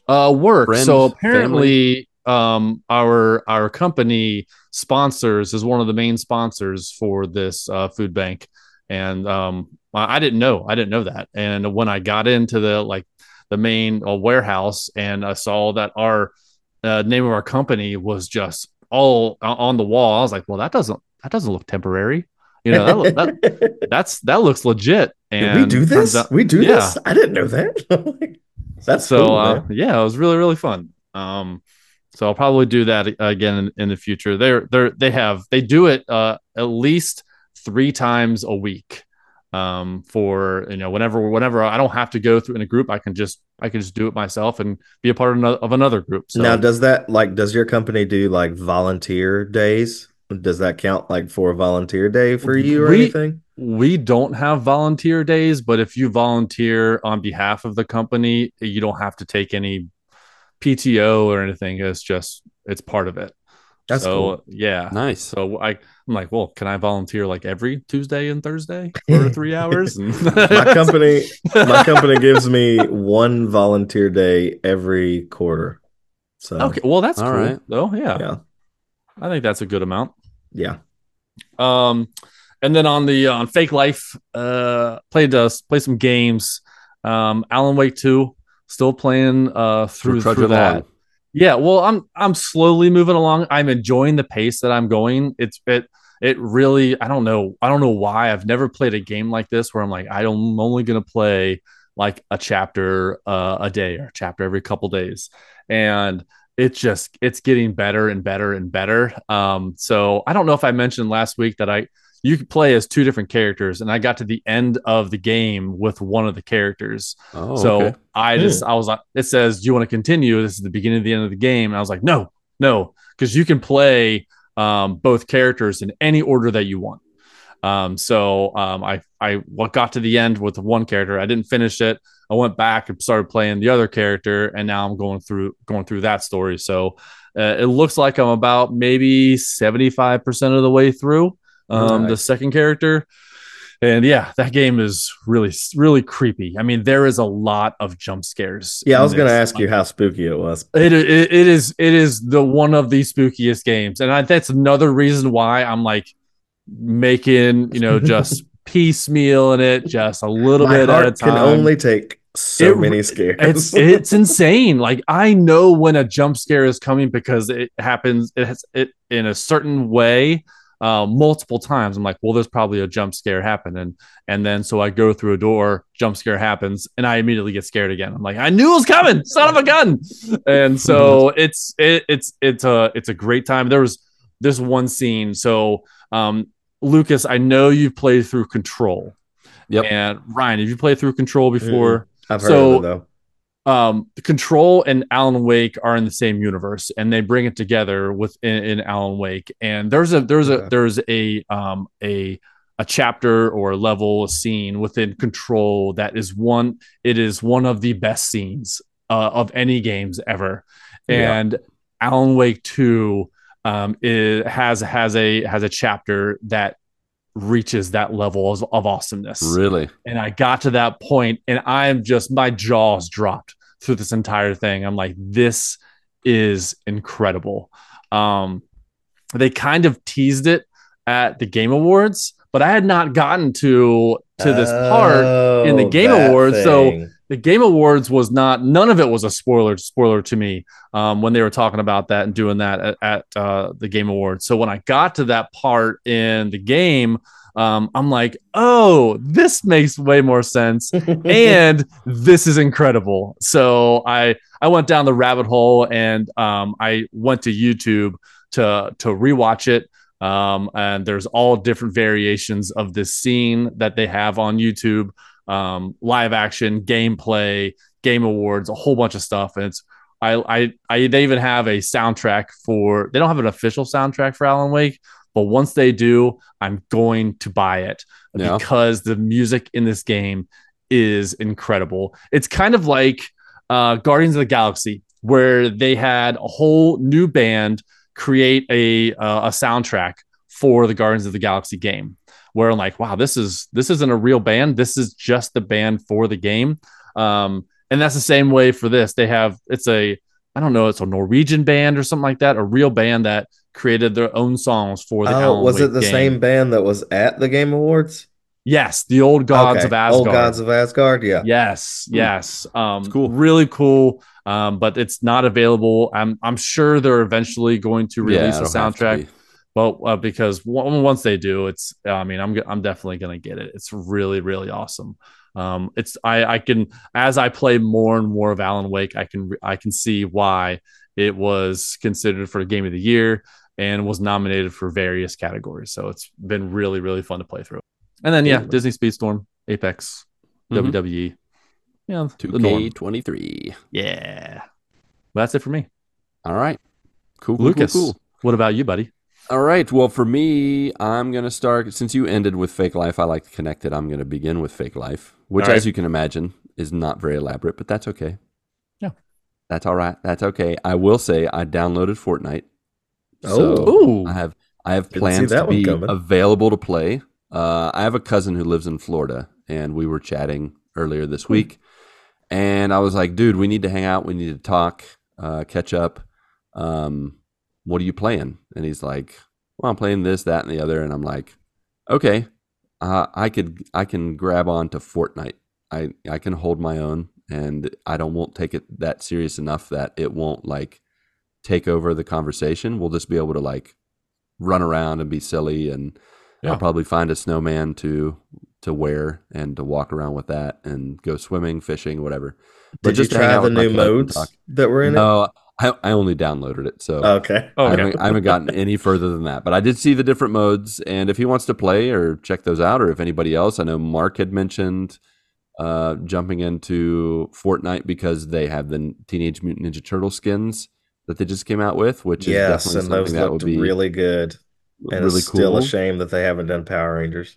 Uh, work. So apparently, um, our our company sponsors is one of the main sponsors for this uh, food bank, and um, I I didn't know. I didn't know that. And when I got into the like the main uh, warehouse and I saw that our uh, name of our company was just all o- on the wall, I was like, well, that doesn't that doesn't look temporary. You know, that, that that's that looks legit. Did And we do this? out- we do yeah. this? I didn't know that. That's so cool, uh, yeah, it was really really fun. Um, so I'll probably do that again in, in the future. They're they're they have they do it uh at least three times a week. Um, for you know whenever whenever I don't have to go through in a group, I can just I can just do it myself and be a part of another, of another group. So now, does that like does your company do like volunteer days? Does that count like for a volunteer day for you or We- anything? We don't have volunteer days, but if you volunteer on behalf of the company, you don't have to take any PTO or anything. It's just it's part of it. That's so cool. yeah. Nice. So I, I'm like, well, can I volunteer like every Tuesday and Thursday for three hours? My company, my company gives me one volunteer day every quarter. So Okay, well that's All cool. right. though. yeah, yeah, I think that's a good amount. yeah. Um, and then on the on Fake Life, uh, played us play some games. Um, Alan Wake two, still playing uh through Trudge through that. along. Yeah, well, I'm I'm slowly moving along. I'm enjoying the pace that I'm going. It's it it really I don't know I don't know why I've never played a game like this where I'm like I don't, I'm only gonna play like a chapter uh, a day or a chapter every couple days, and it's just it's getting better and better and better. Um, so I don't know if I mentioned last week that I you could play as two different characters, and I got to the end of the game with one of the characters. Oh, So okay. I just I was like, it says, "Do you want to continue?" This is the beginning of the end of the game, and I was like, "No, no," because you can play um, both characters in any order that you want. Um, so um, I I what got to the end with one character. I didn't finish it. I went back and started playing the other character, and now I'm going through going through that story. So uh, it looks like I'm about maybe seventy five percent of the way through um, the second character. And yeah, that game is really, really creepy. I mean, there is a lot of jump scares. Yeah, I was going to ask you how spooky it was. It, it it is it is the one of the spookiest games, and I, that's another reason why I'm like making you know just piecemeal in it, just a little My bit at a time. can only take so It- many scares. it's it's insane. Like I know when a jump scare is coming because it happens it has it in a certain way uh, multiple times. I'm like, well, there's probably a jump scare happening, and then so I go through a door, jump scare happens, and I immediately get scared again. I'm like, I knew it was coming, son of a gun, and so it's it, it's it's a it's a great time. There was this one scene, so um, Lucas, I know you've played through Control. Yep. And Ryan, have you played through Control before? I've heard so- of it though. Um control and alan wake are in the same universe and they bring it together within in alan wake and there's a there's a there's a um a a chapter or a level a scene within control that is one it is one of the best scenes uh, of any games ever Yeah. and alan wake 2 um, it has has a has a chapter that reaches that level of, of awesomeness. Really? And I got to that point, and I'm just my jaws dropped through this entire thing. I'm like, this is incredible. Um, they kind of teased it at the Game Awards, but I had not gotten to to this part in the Oh, Game Awards, so- the Game Awards was not none of it was a spoiler spoiler to me um, when they were talking about that and doing that at, at uh, the Game Awards. So when I got to that part in the game, um, I'm like, oh, this makes way more sense, and this is incredible. So I I went down the rabbit hole and um, I went to YouTube to to rewatch it. Um, and there's all different variations of this scene that they have on YouTube um, live action, gameplay, game awards, a whole bunch of stuff. And it's I I I they even have a soundtrack for they don't have an official soundtrack for Alan Wake, but once they do, I'm going to buy it Yeah. because the music in this game is incredible. It's kind of like uh, Guardians of the Galaxy, where they had a whole new band create a uh, a soundtrack for the Guardians of the Galaxy game where I'm like, wow, this is this isn't a real band. This is just the band for the game. Um, and that's the same way for this. They have it's a I don't know, it's a Norwegian band or something like that, a real band that created their own songs for the. Oh, Alan was Wake it the game. same band that was at the Game Awards? Yes, the old gods Okay, of Asgard. Old Gods of Asgard, yeah. Yes, Hmm. yes. Um, It's cool. Really cool. Um, but it's not available. I'm I'm sure they're eventually going to Yeah, release a it'll have to soundtrack. But uh, because w- once they do, it's. I mean, I'm. I'm definitely gonna get it. It's really, really awesome. Um, it's. I. I can as I play more and more of Alan Wake, I can. I can see why it was considered for Game of the Year and was nominated for various categories. So it's been really, really fun to play through. And then yeah, Disney Speedstorm, Apex, Mhm. WWE. Yeah, the norm. 2K23. Yeah. Well, that's it for me. All right. Cool, cool, Lucas, cool, cool. what about you, buddy? All right. Well, for me, I'm going to start. Since you ended with Fake Life, I like to connect it. I'm going to begin with Fake Life, which, All right. as you can imagine, is not very elaborate, but that's okay. Yeah. That's all right. That's okay. I will say I downloaded Fortnite. Oh. So. I have I have plans to be available to play. Uh, I have a cousin who lives in Florida, and we were chatting earlier Hmm. this week, and I was like, "Dude, we need to hang out. We need to talk, uh, catch up. Um, what are you playing?" And he's like, "Well, I'm playing this, that, and the other." And I'm like, "Okay, uh, I could I can grab on to Fortnite. I I can hold my own, and I don't won't take it that serious enough that it won't like." Take over the conversation. We'll just be able to like run around and be silly and Yeah. I'll probably find a snowman to to wear and to walk around with that and go swimming, fishing, whatever. But Did you just to hang try the new modes that were in it? No, I, I only downloaded it, so Okay. Oh, I, okay. haven't, I haven't gotten any further than that. But I did see the different modes, and if he wants to play or check those out, or if anybody else, I know Marc had mentioned uh, jumping into Fortnite because they have the Teenage Mutant Ninja Turtle skins that they just came out with, which is Yes, definitely and those something that would looked be really good. And really it's still cool. a shame that they haven't done Power Rangers.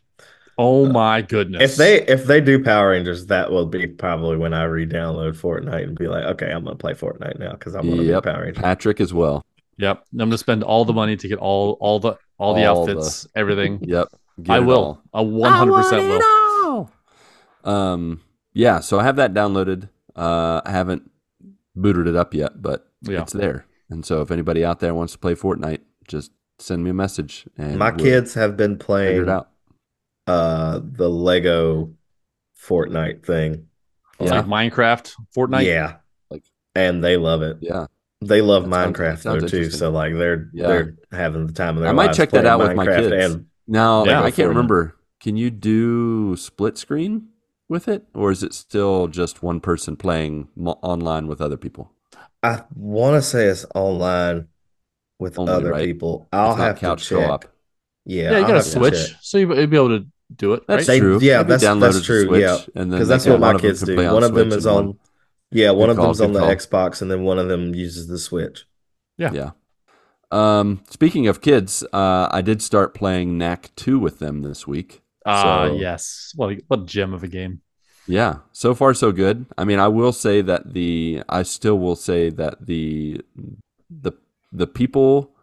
Oh my goodness. If they if they do Power Rangers, that will be probably when I re-download Fortnite and be like, okay, I'm gonna play Fortnite now because I'm gonna Yep. be Power Ranger. Patrick as well. Yep. I'm gonna spend all the money to get all all the all the All the- outfits, everything. Yep, get I will. all. A 100 percent will. Um, yeah, so I have that downloaded. Uh, I haven't booted it up yet, but Yeah. it's there. And so if anybody out there wants to play Fortnite, just send me a message. And My we'll kids have been playing it out. uh the Lego Fortnite thing. It's Yeah. like Minecraft, Fortnite. Yeah. Like- and they love it. Yeah, They love That Minecraft sounds though too. So like they're Yeah. they're having the time of their life. I might lives check that playing out with my kids. And Now Yeah. I can't Fortnite. remember. Can you do split screen with it, or is it still just one person playing mo- online with other people? I want to say it's online with Only, other right? people. I'll It's not have to couch check. co-op. Yeah, Yeah, you I'll got a have to Switch, check. so you- you'd be able to do it. That's right? They- true. yeah, Maybe that's- download that's it to true, Switch, yeah. and then Because they that's can- what my one of them kids can do. play One of them Switch is and on yeah, one Good of call, them's on good the call. Xbox and then one of them uses the Switch. Yeah. Yeah. Um, speaking of kids, uh, I did start playing Knack 2 with them this week. Ah, So- yes. What a, what a gem of a game. Yeah, so far so good. I mean, I will say that the I still will say that the the the people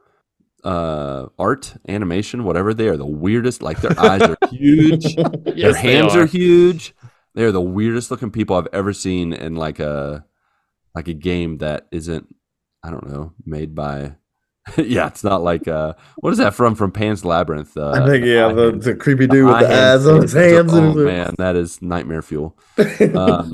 uh, art, animation, whatever. They are the weirdest. Like their eyes are huge. their Yes, they hands are. are. huge. They're the weirdest looking people I've ever seen in like a like a game that isn't I don't know made by. yeah, it's not like uh, what is that from? From Pan's Labyrinth. Uh, I think yeah, the, hand- the creepy dude with the eyes on his hands. Oh man, that is nightmare fuel. Um,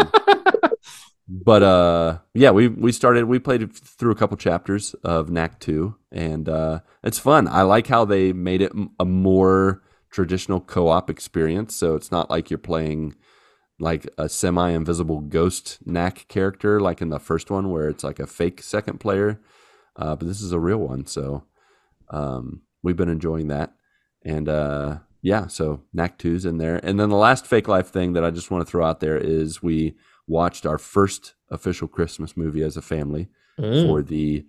but uh, yeah, we we started. We played through a couple chapters of Knack Two, and uh, it's fun. I like how they made it a more traditional co-op experience. So it's not like you're playing like a semi-invisible ghost Knack character, like in the first one, where it's like a fake second player. Uh, but this is a real one, so um, we've been enjoying that. And uh, yeah, so Knack 2's in there. And then the last fake life thing that I just want to throw out there is we watched our first official Christmas movie as a family Mm. for the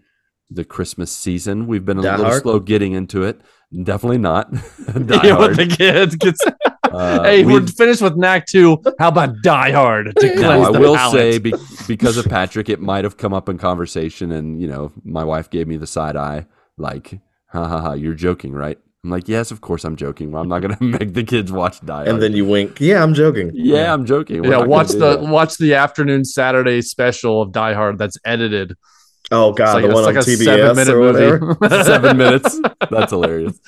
the Christmas season. We've been a Die little Hard? slow getting into it. Definitely not. Die yeah, Hard. the kids. Gets, Uh, hey, we- we're finished with Knack 2. How about Die Hard to cleanse I the will palate? say be- because of Patrick, it might have come up in conversation, and you know, my wife gave me the side eye, like, "Ha ha ha, you're joking, right?" I'm like, "Yes, of course I'm joking. Well, I'm not gonna make the kids watch Die Hard." And then you wink. Yeah, I'm joking. yeah, I'm joking. We're yeah, watch the watch the afternoon Saturday special of Die Hard that's edited. Oh god, like- the one on like a TBS seven-minute or whatever. movie. seven minutes. That's hilarious.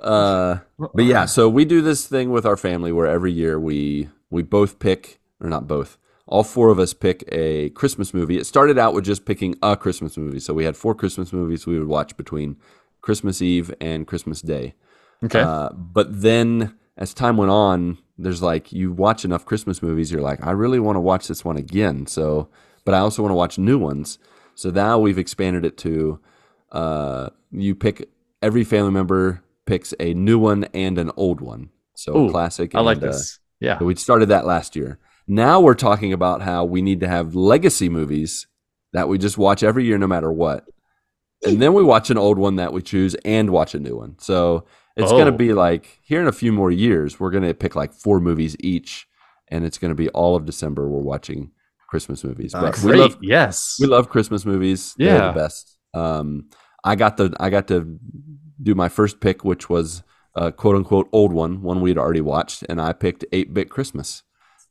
Uh, but yeah, so we do this thing with our family where every year we we both pick, or not both, all four of us pick a Christmas movie. It started out with just picking a Christmas movie, so we had four Christmas movies we would watch between Christmas Eve and Christmas Day. Okay. Uh, but then as time went on, there's like you watch enough Christmas movies, you're like, I really want to watch this one again. So, but I also want to watch new ones. So now we've expanded it to uh, you pick every family member picks a new one and an old one. So Ooh, classic. I like and, uh, this. Yeah. so we started that last year. Now we're talking about how we need to have legacy movies that we just watch every year, no matter what. And then we watch an old one that we choose and watch a new one. So it's going Oh. to be like here in a few more years, we're going to pick like four movies each, and it's going to be all of December. We're watching Christmas movies. But Nice. we love yes. we love Christmas movies. They're Yeah. the best. Um, I got the I got to do my first pick, which was a quote unquote old one, one we had already watched, and I picked Eight Bit Christmas.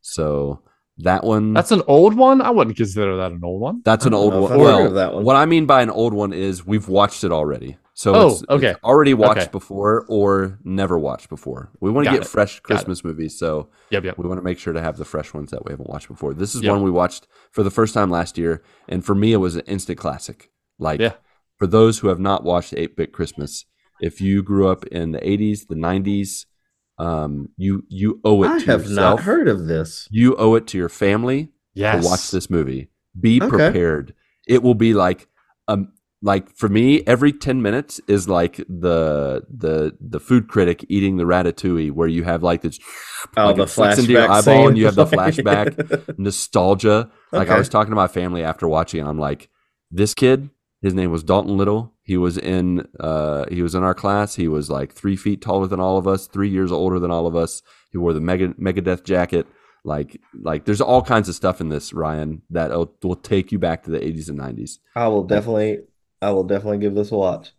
So that one That's an old one. I wouldn't consider that an old one. that's an old one. Well, that one. what I mean by an old one is we've watched it already. So Oh, it's, okay. it's already watched Okay. before or never watched before. We want to get it. fresh Christmas movies, so Yep. Yep. we want to make sure to have the fresh ones that we haven't watched before. This is Yeah. one we watched for the first time last year, and for me, it was an instant classic. Like Yeah. for those who have not watched Eight Bit Christmas, if you grew up in the '80s, the '90s, um, you you owe it I to have yourself. not heard of this. You owe it to your family Yes. to watch this movie. Be Okay. prepared. It will be like um like for me, every ten minutes is like the the the food critic eating the ratatouille, where you have like this Oh, like the into your eyeball scene. and you have the flashback nostalgia. Like I was talking to my family after watching, and I'm like, this kid, his name was Dalton Little. He was in uh he was in our class. He was like three feet taller than all of us, three years older than all of us. He wore the mega Megadeth jacket. Like like there's all kinds of stuff in this, Ryan, that will, will take you back to the 80s and 90s. I will definitely, I will definitely give this a watch.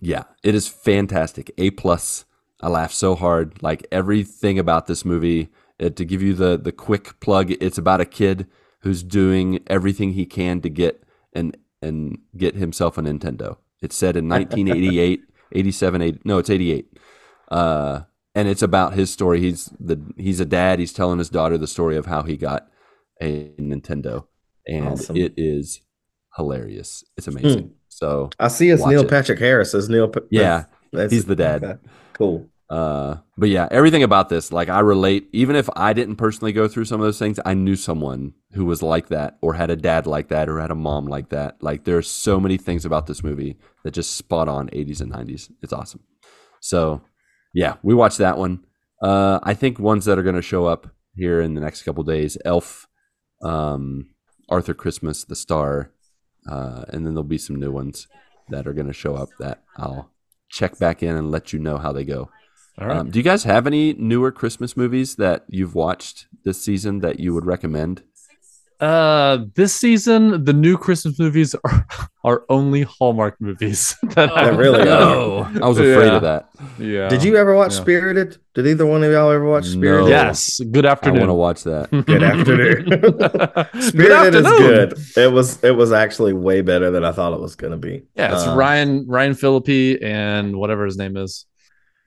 Yeah, it is fantastic. A plus. I laughed so hard. Like everything about this movie. uh to give you the the quick plug, it's about a kid who's doing everything he can to get and and get himself a Nintendo. It's set in 1988, 87, 80, no, it's 88. Uh, and it's about his story. He's the he's a dad. He's telling his daughter the story of how he got a Nintendo, and Awesome. it is hilarious. It's amazing. So I see it's Neil it. Patrick Harris as Neil. Pa- yeah, that's- he's the dad. okay, Cool. Uh, but yeah, everything about this, like I relate. Even if I didn't personally go through some of those things, I knew someone who was like that, or had a dad like that, or had a mom like that. Like there are so many things about this movie that just spot on 80s and 90s. It's awesome. So yeah, we watched that one. Uh, I think ones that are going to show up here in the next couple days: Elf, um, Arthur Christmas, The Star, uh, and then there'll be some new ones that are going to show up that I'll check back in and let you know how they go. All right. Um, do you guys have any newer Christmas movies that you've watched this season that you would recommend? Uh, this season, the new Christmas movies are are only Hallmark movies. that They really No, I was afraid Yeah. of that. Yeah. Did you ever watch Yeah. Spirited? Did either one of y'all ever watch No. Spirited? Yes. Good afternoon. I want to watch that. Good afternoon. Good Spirited is good. It was it was actually way better than I thought it was gonna be. Yeah, it's Um, Ryan Ryan Phillippe and whatever his name is.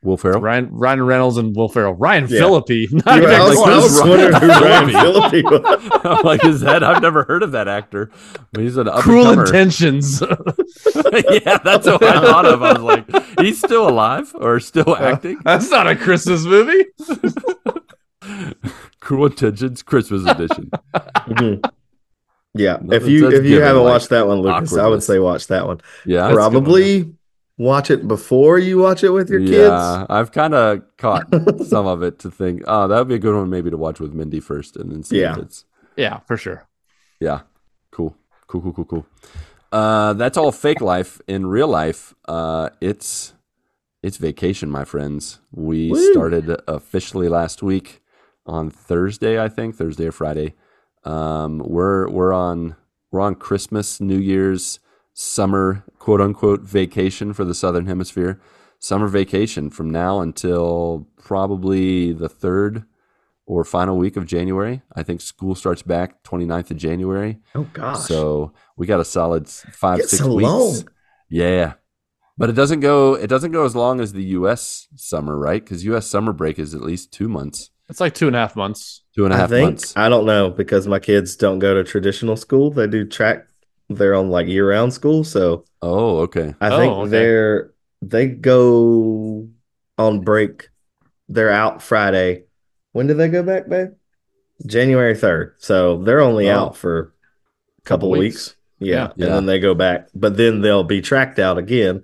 Will Ferrell. Ryan Ryan Reynolds and Will Ferrell. Ryan Yeah. Phillippe. Not You- even I was, close. I was Ryan wondering who Ryan Phillippe. Phillippe was. I'm like, is that? I've never heard of that actor. But he's an up Cruel intentions. yeah, that's what I thought of. I was like, he's still alive or still acting? That's not a Christmas movie. Cruel Intentions Christmas edition. Mhm. Yeah, No, if you if you haven't like, watched that one, Lucas, I would say watch that one. Yeah, that's- Probably watch it before you watch it with your kids. yeah. I've kind of caught some of it to think, oh, that would be a good one maybe to watch with Mindy first, and then see Yeah. if it's Yeah, for sure. yeah, cool, cool, cool, cool, cool. Uh, that's all fake life. In real life, uh, it's it's vacation, my friends. We Woo. started officially last week on Thursday, I think Thursday or Friday. Um, we're we're on we're on Christmas, New Year's, summer quote unquote vacation for the Southern Hemisphere. Summer vacation from now until probably the third or final week of January. I think school starts back 29th of January. Oh gosh. So we got a solid five, Get six so weeks. long. Yeah. But it doesn't go it doesn't go as long as the US summer, right? Because US summer break is at least two months. It's like two and a half months. Two and a half and a I half think months. I don't know because my kids don't go to traditional school. They do track. They're on like year round school, so Oh, okay. I Oh, think okay. they're they go on break. They're out Friday. When do they go back, babe? January third. So they're only Oh. out for a couple, Couple weeks. weeks. Yeah. Yeah. and then they go back, but then they'll be tracked out again.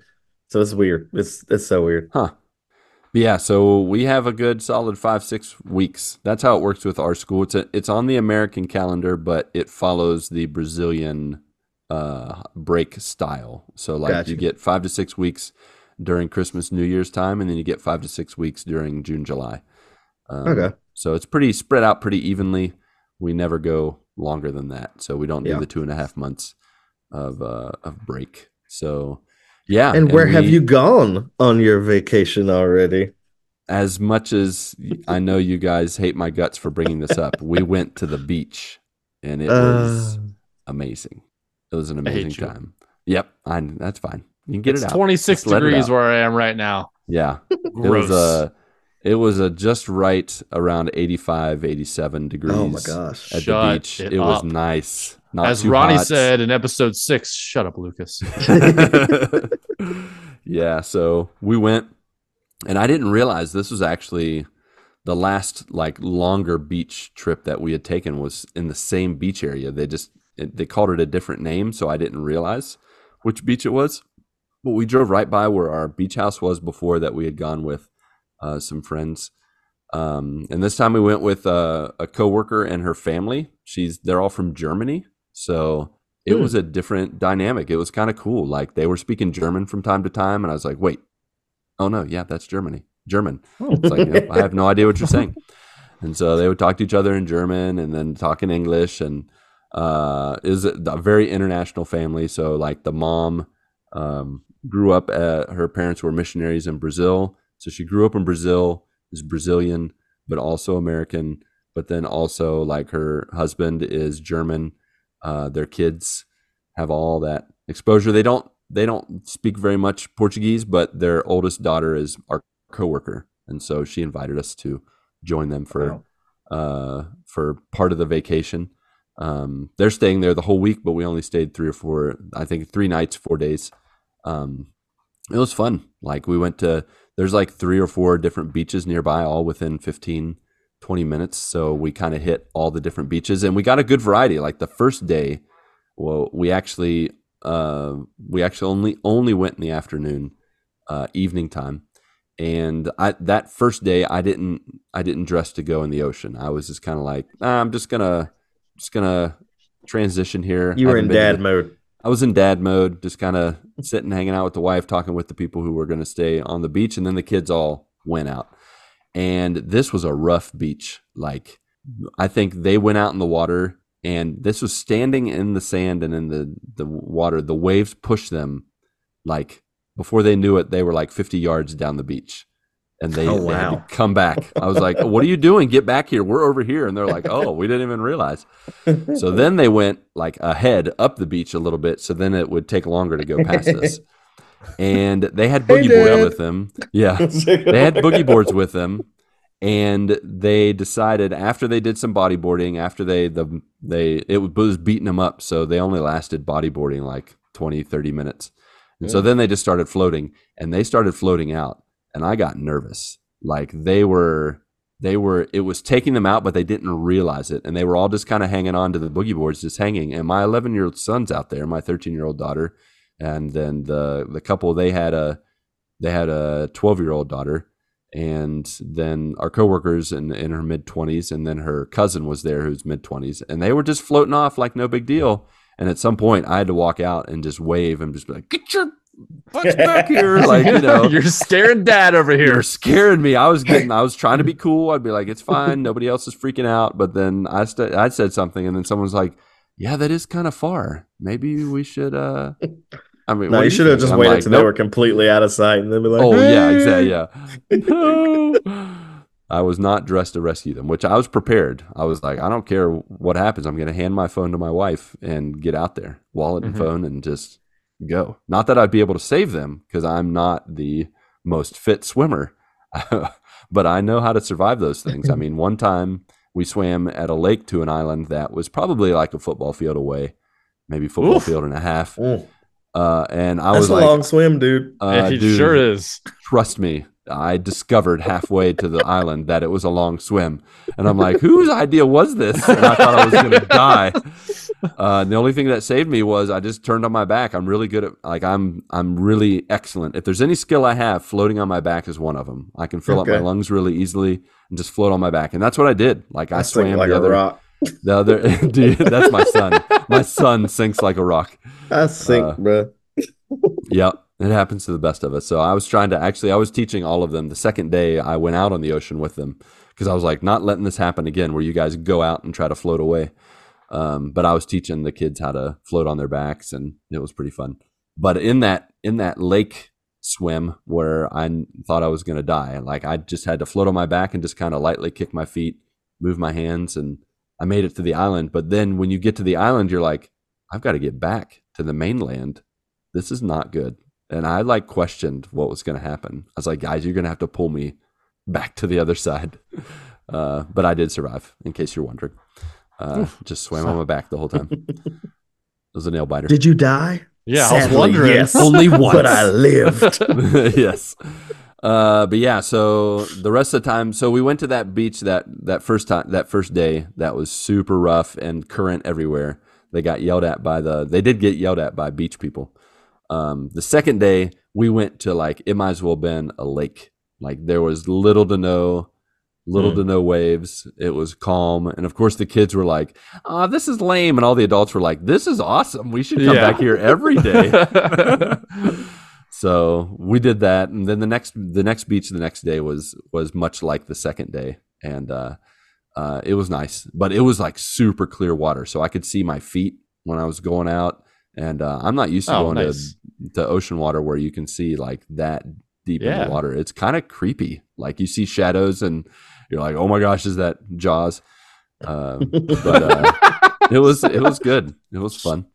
So it's weird. It's it's so weird. Huh. Yeah, so we have a good solid five, six weeks. That's how it works with our school. It's a, it's on the American calendar, but it follows the Brazilian uh, break style. So like Gotcha. you get five to six weeks during Christmas, New Year's time, and then you get five to six weeks during June, July. Um, Okay. So it's pretty spread out pretty evenly. We never go longer than that, so we don't Yeah. do the two and a half months of uh, of break. So yeah, And where have you gone on your vacation already? as much as I know you guys hate my guts for bringing this up, we went to the beach and it was Uh, amazing. It was an amazing time. Yep, I, that's fine. You can get it's it out. 26 Just degrees out. where I am right now. Yeah, it was uh it was a just right around 85, 87 degrees. oh my gosh. At Shut the beach, it it, was up. nice. Not As Ronnie hot. said in episode six, shut up, Lucas. yeah, so we went, and I didn't realize this was actually the last like longer beach trip that we had taken was in the same beach area. They just it, they called it a different name, so I didn't realize which beach it was. But we drove right by where our beach house was before that we had gone with uh, some friends. Um, and this time we went with uh, a coworker and her family. She's they're all from Germany, so it Hmm. was a different dynamic. It was kind of cool. Like they were speaking German from time to time, and I was like, "Wait, oh no, yeah, that's Germany, German." It's like "Nope, I have no idea what you're saying. And so they would talk to each other in German and then talk in English. And uh, was a, a very international family. So like the mom um, grew up. At, her parents were missionaries in Brazil, so she grew up in Brazil. Is Brazilian, but also American. But then also like her husband is German. Uh, their kids have all that exposure. They don't they don't speak very much Portuguese, but their oldest daughter is our coworker, and so she invited us to join them for uh, for part of the vacation. Um, they're staying there the whole week, but we only stayed three or four. I think three nights, four days. Um, it was fun. Like we went to there's like three or four different beaches nearby, all within 15, 20 minutes. So we kind of hit all the different beaches, and we got a good variety. Like the first day, well, we actually uh, we actually only only went in the afternoon, uh, evening time, and I that first day I didn't I didn't dress to go in the ocean. I was just kind of like "Ah, I'm just gonna just gonna transition here. You were in to dad mode. I was in dad mode, just kind of sitting, hanging out with the wife, talking with the people who were going to stay on the beach, and then the kids all went out. And this was a rough beach. Like, I think they went out in the water and this was standing in the sand and in the the water. The waves pushed them like before they knew it, they were like 50 yards down the beach. And they, Oh, they had to come back. I was like, "What are you doing? Get back here! We're over here." And they're like, "Oh, we didn't even realize." So then they went like ahead up the beach a little bit, so then it would take longer to go past us. And they had boogie boards Dad. with them. Yeah, they had boogie boards with them and they decided after they did some bodyboarding after they the they it was beating them up so they only lasted bodyboarding like 20 30 minutes and so then they just started floating and they started floating out and i got nervous. Like they were they were it was taking them out but they didn't realize it. And they were all just kind of hanging on to the boogie boards just hanging. And my 11 year old son's out there my 13 year old daughter. And then the the couple they had a they had a 12 year old daughter. And then our coworkers in, in her mid 20s and then her cousin was there who's mid 20s and they were just floating off like no big deal. And at some point i had to walk out and just wave and just be like get your butts back here like you know You're scaring dad over here. you're scaring me. I was getting, I was trying to be cool. I'd be like, it's fine. Nobody else is freaking out. But then I, st- I said something, and then someone's like, yeah, that is kind of far. Maybe we should, uh, I mean, No, what you should have just I'm waited like, till they were completely out of sight and then be like, Oh yeah, "Hey." exactly. Yeah. No. I was not dressed to rescue them, which I was prepared. I was like, I don't care what happens. I'm going to hand my phone to my wife and get out there, wallet and Mhm. phone, and just go. Not that I'd be able to save them because I'm not the most fit swimmer, but I know how to survive those things. I mean, one time we swam at a lake to an island that was probably like a football field away, maybe football Oof. field and a half. Mm, Uh, and I That's was a like, long swim, dude. uh, it dude, sure is. trust me i discovered halfway to the island that it was a long swim. And i'm like whose idea was this? And i thought i was going to die. Uh, the only thing that saved me was i just turned on my back. I'm really good at like i'm i'm really excellent. If there's any skill i have floating on my back is one of them. I can fill up my lungs really easily and just float on my back. And that's what i did. Like i, I swam like the a other rock. the other dude that's my son. My son sinks like a rock. I sink, Uh, bruh. Yep, it happens to the best of us. So I was trying to actually, I was teaching all of them. The second day, I went out on the ocean with them because I was like, not letting this happen again, where you guys go out and try to float away. Um, but I was teaching the kids how to float on their backs, and it was pretty fun. But in that in that lake swim where I thought I was going to die, like I just had to float on my back and just kind of lightly kick my feet, move my hands, and I made it to the island. But then when you get to the island, you're like, I've got to get back to the mainland. This is not good. And I like questioned what was going to happen. I was like, guys, you're going to have to pull me back to the other side. Uh, but I did survive, in case you're wondering. Uh, just swam on my back the whole time. It was a nail biter. Did you die? Yeah, I was wondering. yes. Only once. But I lived. yes. Uh, but yeah, so the rest of the time, so we went to that beach that that first time, that first day, that was super rough and current everywhere. They got yelled at by the, they did get yelled at by beach people. Um, the second day, we went to like it might as well have been a lake. Like there was little to no, little Hmm. to no waves. It was calm, and of course the kids were like, "Ah, this is lame," and all the adults were like, "This is awesome. We should come Yeah. back here every day." so we did that, and then the next the next beach the next day was was much like the second day, and uh, uh, it was nice, but it was like super clear water, so I could see my feet when I was going out, and uh, I'm not used to Oh, going nice. to to ocean water where you can see like that deep in the water. It's kind of creepy. Like you see shadows, and you're like, "Oh my gosh, is that Jaws?" Uh, but uh, it was it was good. It was fun.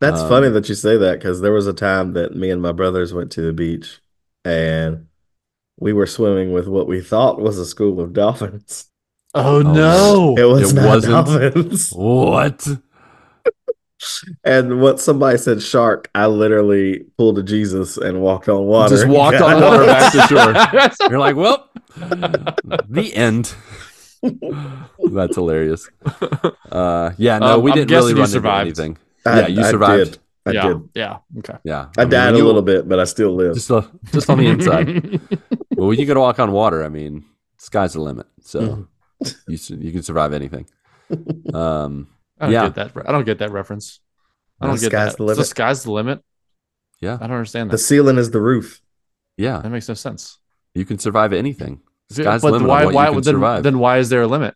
That's Um, funny that you say that because there was a time that me and my brothers went to the beach and we were swimming with what we thought was a school of dolphins. oh no. no! It was It not wasn't. dolphins. What? And what somebody said shark, I literally pulled a Jesus and walked on water. Just walked on water back to shore. You're like, well, the end. That's hilarious. Uh, yeah, no, Um, we I'm didn't really you run into anything. I, Yeah, you I survived. did. I yeah, did. yeah. Okay. Yeah, I mean, died when a little bit, but I still live. just uh, just on the inside. well, when you go to walk on water, I mean, sky's the limit. So Mhm. you you can survive anything. Um, I don't Yeah. get that. re- I don't get that reference. I don't The get sky's that. the So limit. sky's the limit. yeah, I don't understand that. The ceiling is the roof. yeah, That makes no sense. you can survive anything. Sky's but limit why? what you Why? can then, survive. then why is there a limit?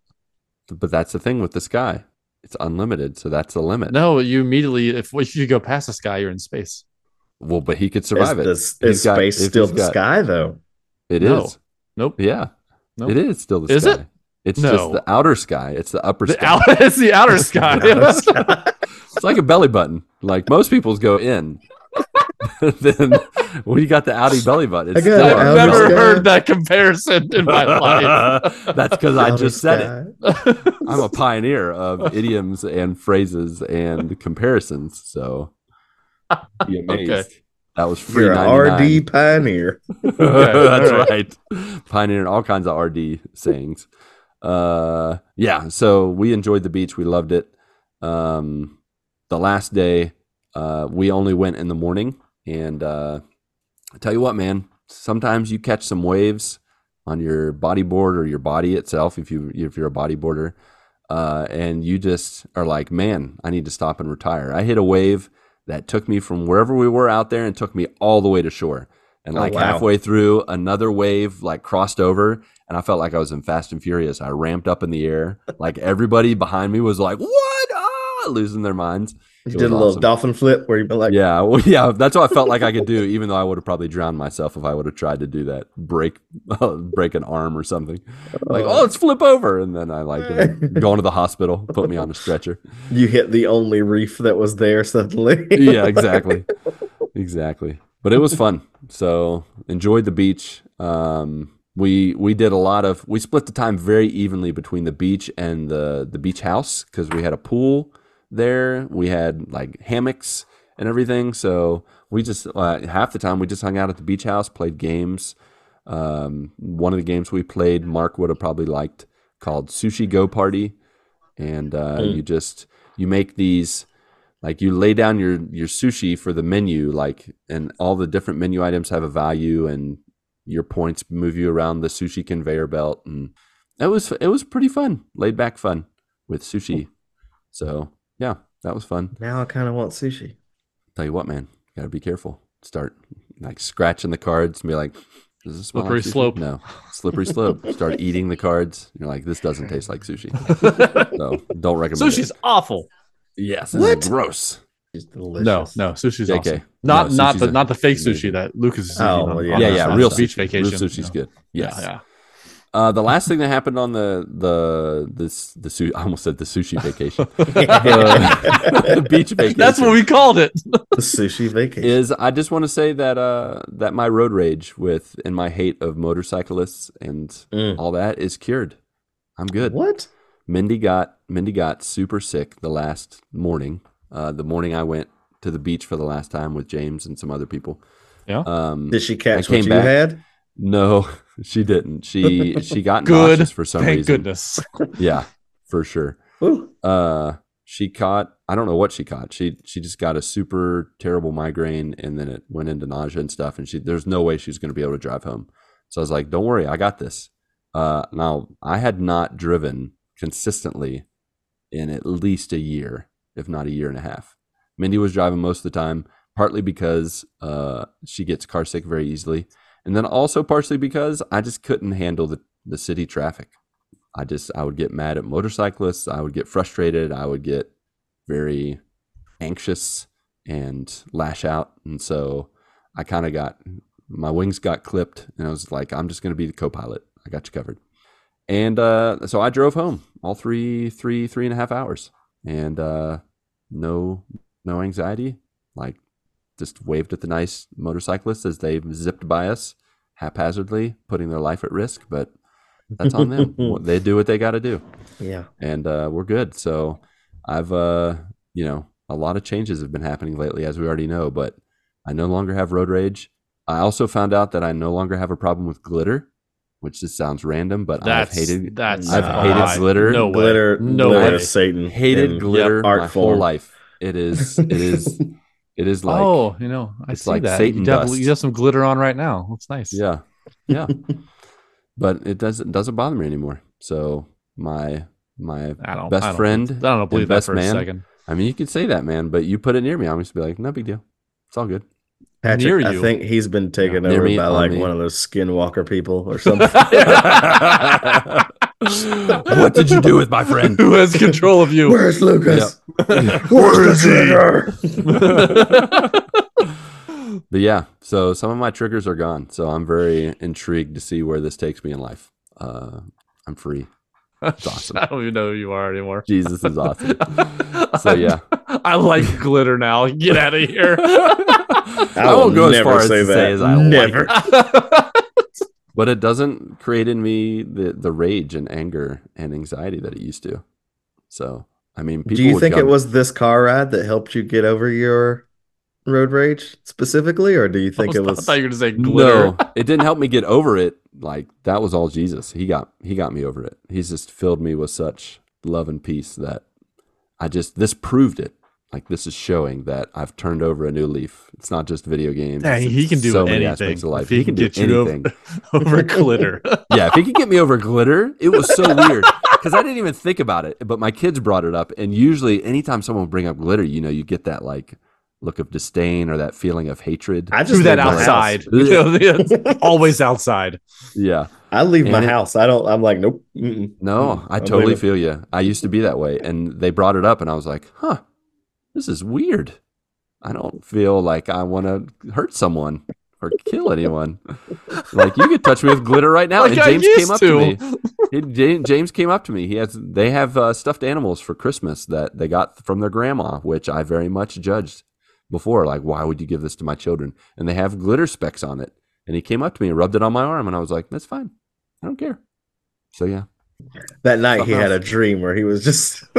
But that's the thing with the sky It's unlimited, so that's the limit. No, you immediately if if you go past the sky, you're in space. Well, but he could survive it. Is, He's is got- space still the got- sky though? It is. No. Nope. Yeah. Nope. It is still the Is sky. it? It's No. just the outer sky. It's the upper The sky. out, it's the outer sky. it's like a belly button. Like most people's go in. then when you got the outie belly button, it's I got still it. I've outer outer never sky. heard that comparison in my life. That's because I just said it. I'm a pioneer of idioms and phrases and comparisons. So be amazed. Okay. That was free. You're a 99. RD pioneer. That's all right. right. Pioneering all kinds of RD sayings. Uh, yeah. So we enjoyed the beach. We loved it. Um, the last day, uh, we only went in the morning, and uh, I tell you what, man. Sometimes you catch some waves on your bodyboard or your body itself, if you if you're a bodyboarder, uh, and you just are like, man, I need to stop and retire. I hit a wave that took me from wherever we were out there and took me all the way to shore. And Oh, like wow. halfway through, another wave like crossed over, and I felt like I was in Fast and Furious. I ramped up in the air, like everybody behind me was like, "What?" Ah, losing their minds. You It did a little awesome. dolphin flip where you've been like, Yeah, well, yeah, that's what I felt like I could do, even though I would have probably drowned myself if I would have tried to do that, break, break an arm or something. Like, oh, let's flip over, and then I like uh, going to the hospital, put me on a stretcher. you hit the only reef that was there suddenly. yeah, exactly, exactly. But it was fun. So enjoyed the beach. Um, we we did a lot of. We split the time very evenly between the beach and the the beach house because we had a pool there. We had like hammocks and everything. So we just uh, half the time we just hung out at the beach house, played games. Um, one of the games we played, Marc would have probably liked, called Sushi Go Party, and uh, Mm. you just you make these like you lay down your your sushi for the menu like and all the different menu items have a value and your points move you around the sushi conveyor belt and it was it was pretty fun laid back fun with sushi so yeah that was fun now I kind of want sushi. tell you what man you gotta be careful start like scratching the cards and be like does this smell like Slippery sushi? slope. no slippery slope start eating the cards you're like this doesn't taste like sushi so don't recommend it. Sushi's it. awful. Yes What? it's gross It's delicious. No, no, sushi's okay. awesome. Not No, not the a- not the fake amazing. sushi that Lucas is Oh, eating on, well, yeah. yeah, yeah, real beach sushi. vacation. Real sushi's Yeah. good. Yes. Yeah, yeah. Uh, the last thing that happened on the the this the su- I almost said the sushi vacation, the, the beach vacation. That's what we called it. the sushi vacation. is. I just want to say that uh that my road rage with and my hate of motorcyclists and Mm. all that is cured. I'm good. What? Mindy got Mindy got super sick the last morning. Uh, the morning I went to the beach for the last time with James and some other people. Yeah. Um, Did she catch I what you back. had? no, she didn't. She she got Good. nauseous for some Thank reason. goodness. Yeah, for sure. Ooh. Uh, she caught. I don't know what she caught. She she just got a super terrible migraine, and then it went into nausea and stuff. And she there's no way she's going to be able to drive home. So I was like, "Don't worry, I got this." Uh, now I had not driven consistently in at least a year, if not a year and a half. Mindy was driving most of the time, partly because uh, she gets car sick very easily, and then also partially because I just couldn't handle the, the city traffic. I just I would get mad at motorcyclists. I would get frustrated. I would get very anxious and lash out. And so I kind of got my wings got clipped, and I was like, I'm just going to be the co-pilot. I got you covered. And uh, so I drove home all three, three, three and a half hours, and uh, no, no anxiety. Like, just waved at the nice motorcyclists as they zipped by us haphazardly, putting their life at risk. But that's on them. They do what they got to do Yeah. and uh, we're good. So I've, uh, you know, a lot of changes have been happening lately, as we already know. But I no longer have road rage. I also found out that I no longer have a problem with glitter, which just sounds random, but That's I've hated that's I've a hated glitter. No way. Glitter, No glitter way. Satan. hated in glitter art my form. whole life. It is. It is. it is like. oh, you know, I it's see like that. Satan you, have, dust. you have some glitter on right now. That's nice. Yeah, yeah. but it doesn't doesn't bother me anymore. So my my Best I friend I don't believe and that best for man. a second. I mean, you could say that, man, but you put it near me, I'm just be like, no big deal. It's all good. Patrick, Near I think he's been taken Near over me, by like me. one of those skinwalker people or something. what did you do with my friend? Who has control of you? Where's Lucas? Where's the trigger? But yeah, so some of my triggers are gone. So I'm very intrigued to see where this takes me in life. Uh, I'm free. It's awesome. I don't even know who you are anymore. Jesus is awesome. So yeah, I like glitter now. Get out of here. I won't go as far as to say as I like never. but it doesn't create in me the the rage and anger and anxiety that it used to. So I mean, people Do you would think it come- was this car ride that helped you get over your road rage specifically, or do you think I it was? I thought you were gonna say glitter. No, it didn't help me get over it. Like that was all Jesus. He got he got me over it. He's just filled me with such love and peace that I just this proved it. Like this is showing that I've turned over a new leaf. It's not just video games. Yeah, he can do so many aspects of life. If he can do get you over- anything. Over glitter. yeah, if he could get me over glitter, it was so weird because I didn't even think about it. But my kids brought it up, and usually, anytime someone would bring up glitter, you know, you get that like look of disdain or that feeling of hatred. I Do just that leave my house. outside. You know, it's always outside. yeah, I leave my it- house. I don't. I'm like, nope. Mm-mm. no, I I'm totally leaving. feel you. I used to be that way, and they brought it up, and I was like, huh, this is weird. I don't feel like I want to hurt someone or kill anyone. like you could touch me with glitter right now, Like and I James used came up to. to me. He- James came up to me. He has they have uh, stuffed animals for Christmas that they got from their grandma, which I very much judged before. Like, why would you give this to my children? And they have glitter specks on it. And he came up to me and rubbed it on my arm, and I was like, "That's fine. I don't care." So yeah, That night he had a dream where he was just.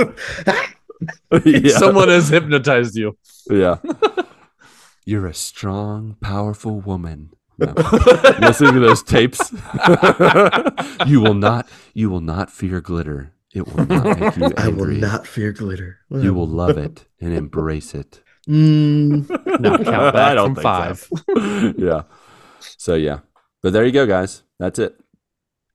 yeah, Someone has hypnotized you. yeah. You're a strong, powerful woman. No. Listening to those tapes, you will not. You will not fear glitter. It will not make you angry. I will not fear glitter. You will love it and embrace it. Mm, Now count I back don't from think so. five. yeah. So yeah, but there you go, guys. That's it.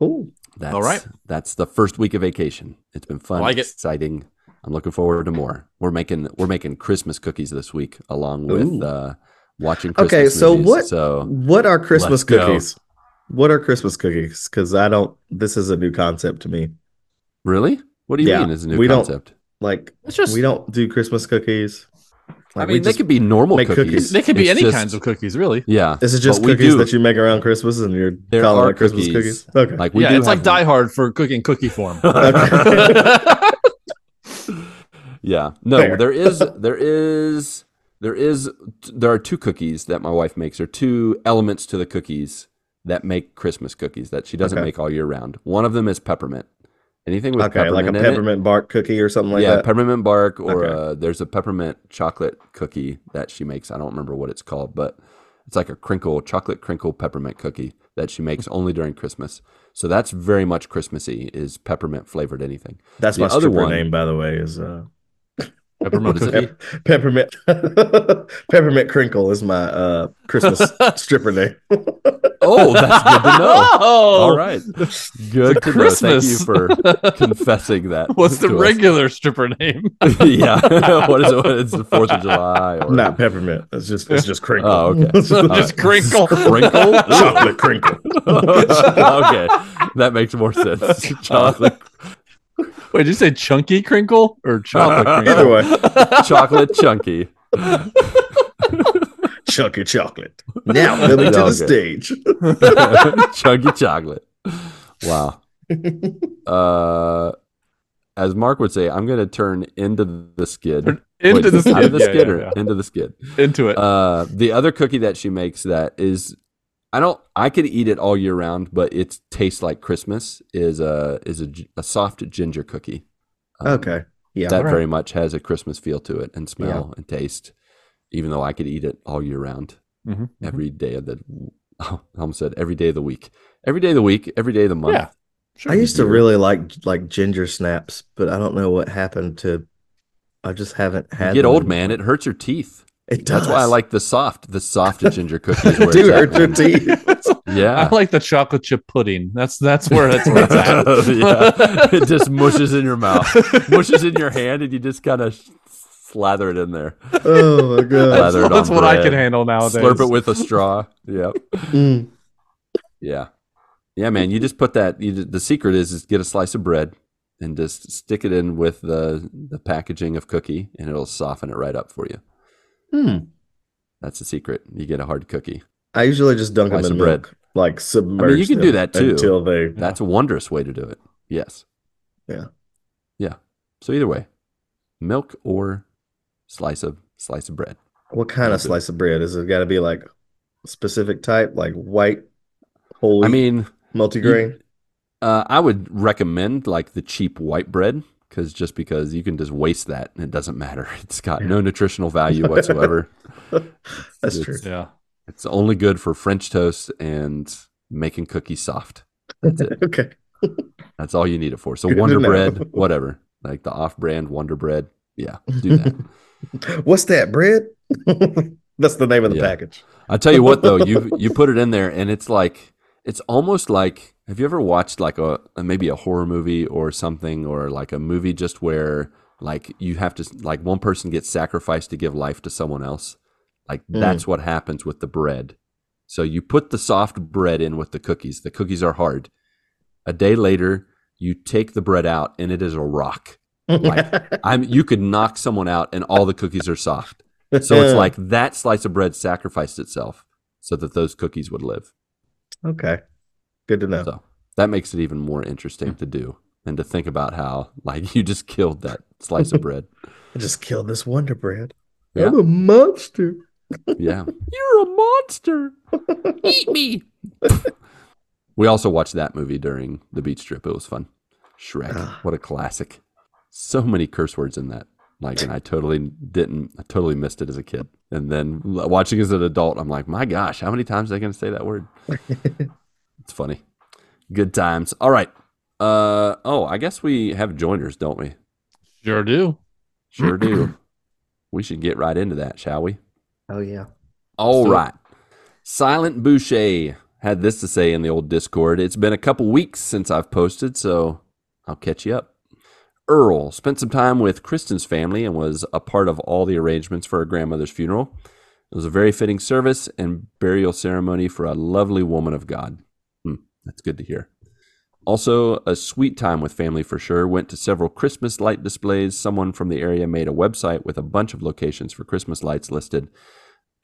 Ooh. That's, All right. That's the first week of vacation. It's been fun, I like it. exciting. I'm looking forward to more. We're making we're making Christmas cookies this week, along with uh, watching. Christmas Okay, so movies. what- So What are Christmas Let's go. cookies? What are Christmas cookies? Because I don't. This is a new concept to me. really, what do you Yeah, mean? Is a new we don't- concept? Like It's just we don't do Christmas cookies. I Like, we mean, they could be normal cookies. cookies. they could be It's any just- kinds of cookies, really. Yeah, This is just but cookies that you make around Christmas, and you're There calling are it Christmas cookies. cookies. Okay. Like we yeah, do it's like have- Die Hard for cooking cookie form. Yeah. No, Fair. there is there is there is there are two cookies that my wife makes or two elements to the cookies that make Christmas cookies that she doesn't Okay. make all year round. One of them is peppermint. Anything with okay, peppermint like a peppermint bark cookie or something like yeah, that. Yeah, peppermint bark or Okay. uh, there's a peppermint chocolate cookie that she makes. I don't remember what it's called, but it's like a crinkle chocolate crinkle peppermint cookie that she makes only during Christmas. So that's very much Christmassy is peppermint flavored anything. That's the my other one- name, by the way. Is uh, Peppermint What is it? peppermint peppermint crinkle is my uh Christmas stripper name. Oh, that's good to know. Oh, All right. Good to know. Thank you for confessing that. What's the to us. regular stripper name? yeah. what is it? It's the 4th of July. Or... Not peppermint. It's just it's just crinkle. Oh, okay. Just All right. crinkle. Sprinkle? chocolate crinkle. okay. That makes more sense. Chocolate, Wait, did you say chunky crinkle or chocolate crinkle? Either way, chocolate chunky. chunky chocolate. Now coming to the stage. chunky chocolate. Wow. Uh, as Marc would say, I'm going to turn into the skid. Into Wait, the skid. Out of the Yeah, skid yeah, or yeah. into the skid. Into it. Uh, the other cookie that she makes that is, I don't, I could eat it all year round, but it tastes like Christmas. Is a is a, a soft ginger cookie. Um, Okay. Yeah. that alright. very much has a Christmas feel to it and smell and taste. Even though I could eat it all year round, Mhm, every day of the, I almost said every day of the week, every day of the week, every day of the month. Yeah. Sure I used to really like like ginger snaps, but I don't know what happened to. I just haven't You had. get them old, anymore. man. It hurts your teeth. It does. That's why I like the soft, the soft ginger cookies. It where do it's at, hurt your teeth. Yeah. I like the chocolate chip pudding. That's that's where that's where it's at. yeah. It just mushes in your mouth, mushes in your hand, and you just kind of slather it in there. oh my god. Lather it That's on what I can handle nowadays. Slurp it with a straw. Yep. Mm. Yeah. Yeah, man. You just put that. You, the secret is is get a slice of bread and just stick it in with the the packaging of cookie, and it'll soften it right up for you. Hmm. That's the secret. You get a hard cookie. I usually just dunk them Slice in of bread. milk, like submerge. you can them do that too. until they. That's a wondrous way to do it. Yes. Yeah. Yeah. So either way, milk or slice of slice of bread. What kind of Okay. slice of bread is it? Got to be like specific type, like white, whole I mean, multigrain. uh, I would recommend like the cheap white bread because just because you can just waste that and it doesn't matter. It's got no nutritional value whatsoever. That's it's- true. Yeah. It's only good for French toast and making cookies soft. That's it. Okay. That's all you need it for. So Good Wonder. Bread, whatever, like the off-brand Wonder Bread. Yeah, do that. What's that bread? That's the name of the Yeah. package. I tell you what, though, you you put it in there, and it's like it's almost like. Have you ever watched like a maybe a horror movie or something, or like a movie just where like you have to like one person gets sacrificed to give life to someone else? Like Mm. that's what happens with the bread. So you put the soft bread in with the cookies. The cookies are hard. A day later, you take the bread out, and it is a rock. Like I'm, you could knock someone out, and all the cookies are soft. So it's like that slice of bread sacrificed itself so that those cookies would live. okay, good to know. So that makes it even more interesting to do and to think about how like you just killed that slice of bread. I just killed this Wonder Bread. Yeah. I'm a monster. Yeah. You're a monster. Eat me. we also watched that movie during the beach trip. It was fun. Shrek. Ah. What a classic. So many curse words in that. Like, and I totally didn't, I totally missed it as a kid. And then watching as an adult, I'm like, my gosh, how many times are they going to say that word? It's funny. Good times. All right. Uh, oh, I guess we have joiners, don't we? Sure do. Sure do. we should get right into that, shall we? Oh yeah. All do it. right. Silent Boucher had this to say in the old Discord. It's been a couple weeks since I've posted, so I'll catch you up. Earl spent some time with Kristen's family and was a part of all the arrangements for her grandmother's funeral. It was a very fitting service and burial ceremony for a lovely woman of God. That's good to hear. Also, a sweet time with family for sure. Went to several Christmas light displays. Someone from the area made a website with a bunch of locations for Christmas lights listed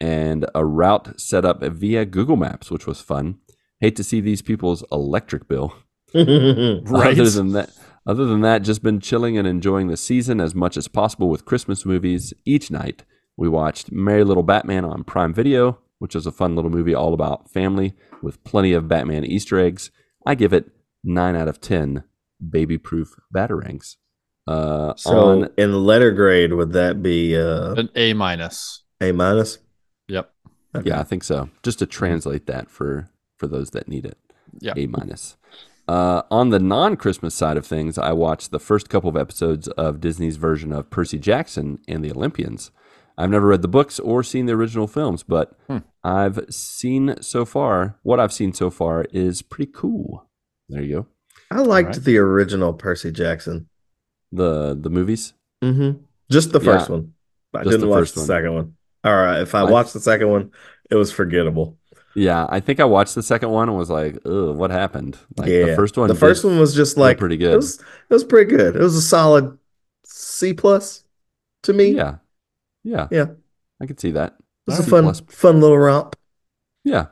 and a route set up via Google Maps, which was fun. Hate to see these people's electric bill. Right. Other than that, other than that, just been chilling and enjoying the season as much as possible with Christmas movies each night. We watched Merry Little Batman on Prime Video, which is a fun little movie all about family with plenty of Batman Easter eggs. I give it nine out of ten baby-proof batarangs. Uh, So on in letter grade, would that be uh, An A minus. A minus? Yep. Yeah, I think so. Just to translate that for for those that need it. Yeah. A minus. Uh, on the non-Christmas side of things, I watched the first couple of episodes of Disney's version of Percy Jackson and the Olympians. I've never read the books or seen the original films, but Hmm. I've seen so far. What I've seen so far is pretty cool. There you go. I liked right. the original Percy Jackson. The the movies. Mm-hmm. Just the Yeah. first one. I Just didn't the watch first the one. second one. All right. If I I- watched the second one, it was forgettable. Yeah, I think I watched the second one and was like, "Ugh, what happened?" Like yeah. the first one. The first one was just like pretty It good. was, it was pretty good. It was a solid C plus to me. Yeah, yeah, Yeah. I could see that. It's a fun, plus. fun little romp. Yeah,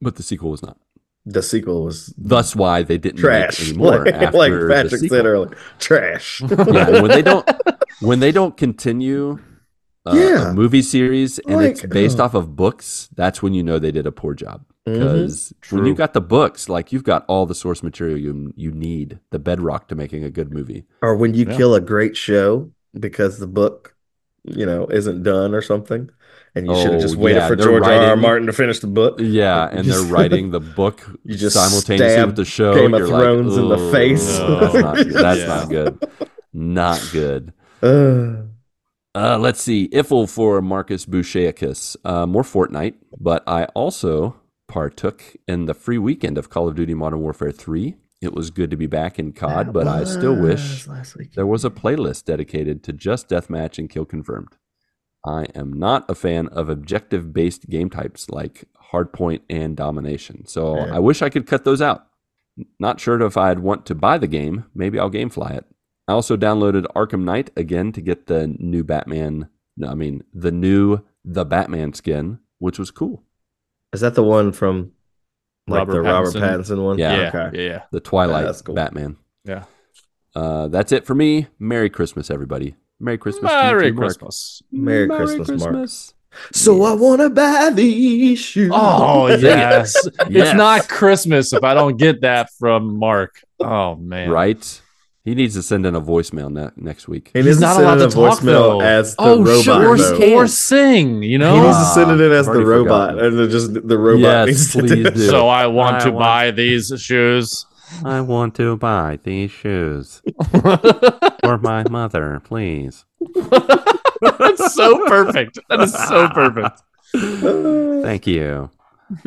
but the sequel was not. The sequel was Thus, why they didn't trash. make any like, after like Patrick said earlier, trash. Yeah, when they don't, when they don't continue uh, Yeah. a movie series and it's based uh, off of books, that's when you know they did a poor job. Because when True. you got the books, like you've got all the source material you you need, the bedrock to making a good movie. Or when you Yeah. kill a great show because the book, you know, isn't done or something, and you should Oh, have just waited yeah, for they're George R. R. Martin to finish the book. Yeah, You and just- they're writing the book You just simultaneously with the show. Game of You're like, Thrones in the "Ugh, face." That's, not, that's Yeah. not good. Not good. Uh, Uh, let's see. Iffle for Marcus Boucheicus. Uh, more Fortnite, but I also partook in the free weekend of Call of Duty Modern Warfare 3. It was good to be back in COD, that but I still wish last week. there was a playlist dedicated to just deathmatch and kill confirmed. I am not a fan of objective based game types like hardpoint and domination, so Yeah. I wish I could cut those out. Not sure if I'd want to buy the game. Maybe I'll gamefly it. I also downloaded Arkham Knight again to get the new Batman. No, I mean the new the Batman skin, which was cool. Is that the one from like Robert the Robert Pattinson. Pattinson one? Yeah. yeah, Okay. yeah, The Twilight that's cool. Batman. yeah. Uh, that's it for me. Merry Christmas, everybody. Merry Christmas. to you Merry too, Marc. Christmas. Merry Christmas, Marc. Christmas. So I want to buy these shoes. Oh yes. Yes. it's not Christmas if I don't get that from Marc. Oh man, Right? He needs to send in a voicemail ne- next week. He He's needs not to send allowed in a to talk, voicemail though. as the Oh, robot. sure, Or, he though. can. or sing, you know. He needs to send it in as the robot, forgotten. and just the robot Yes, needs to please do do. so I want I to want- buy these shoes. I want to buy these shoes for my mother, please. That's so perfect. That is so perfect. Thank you.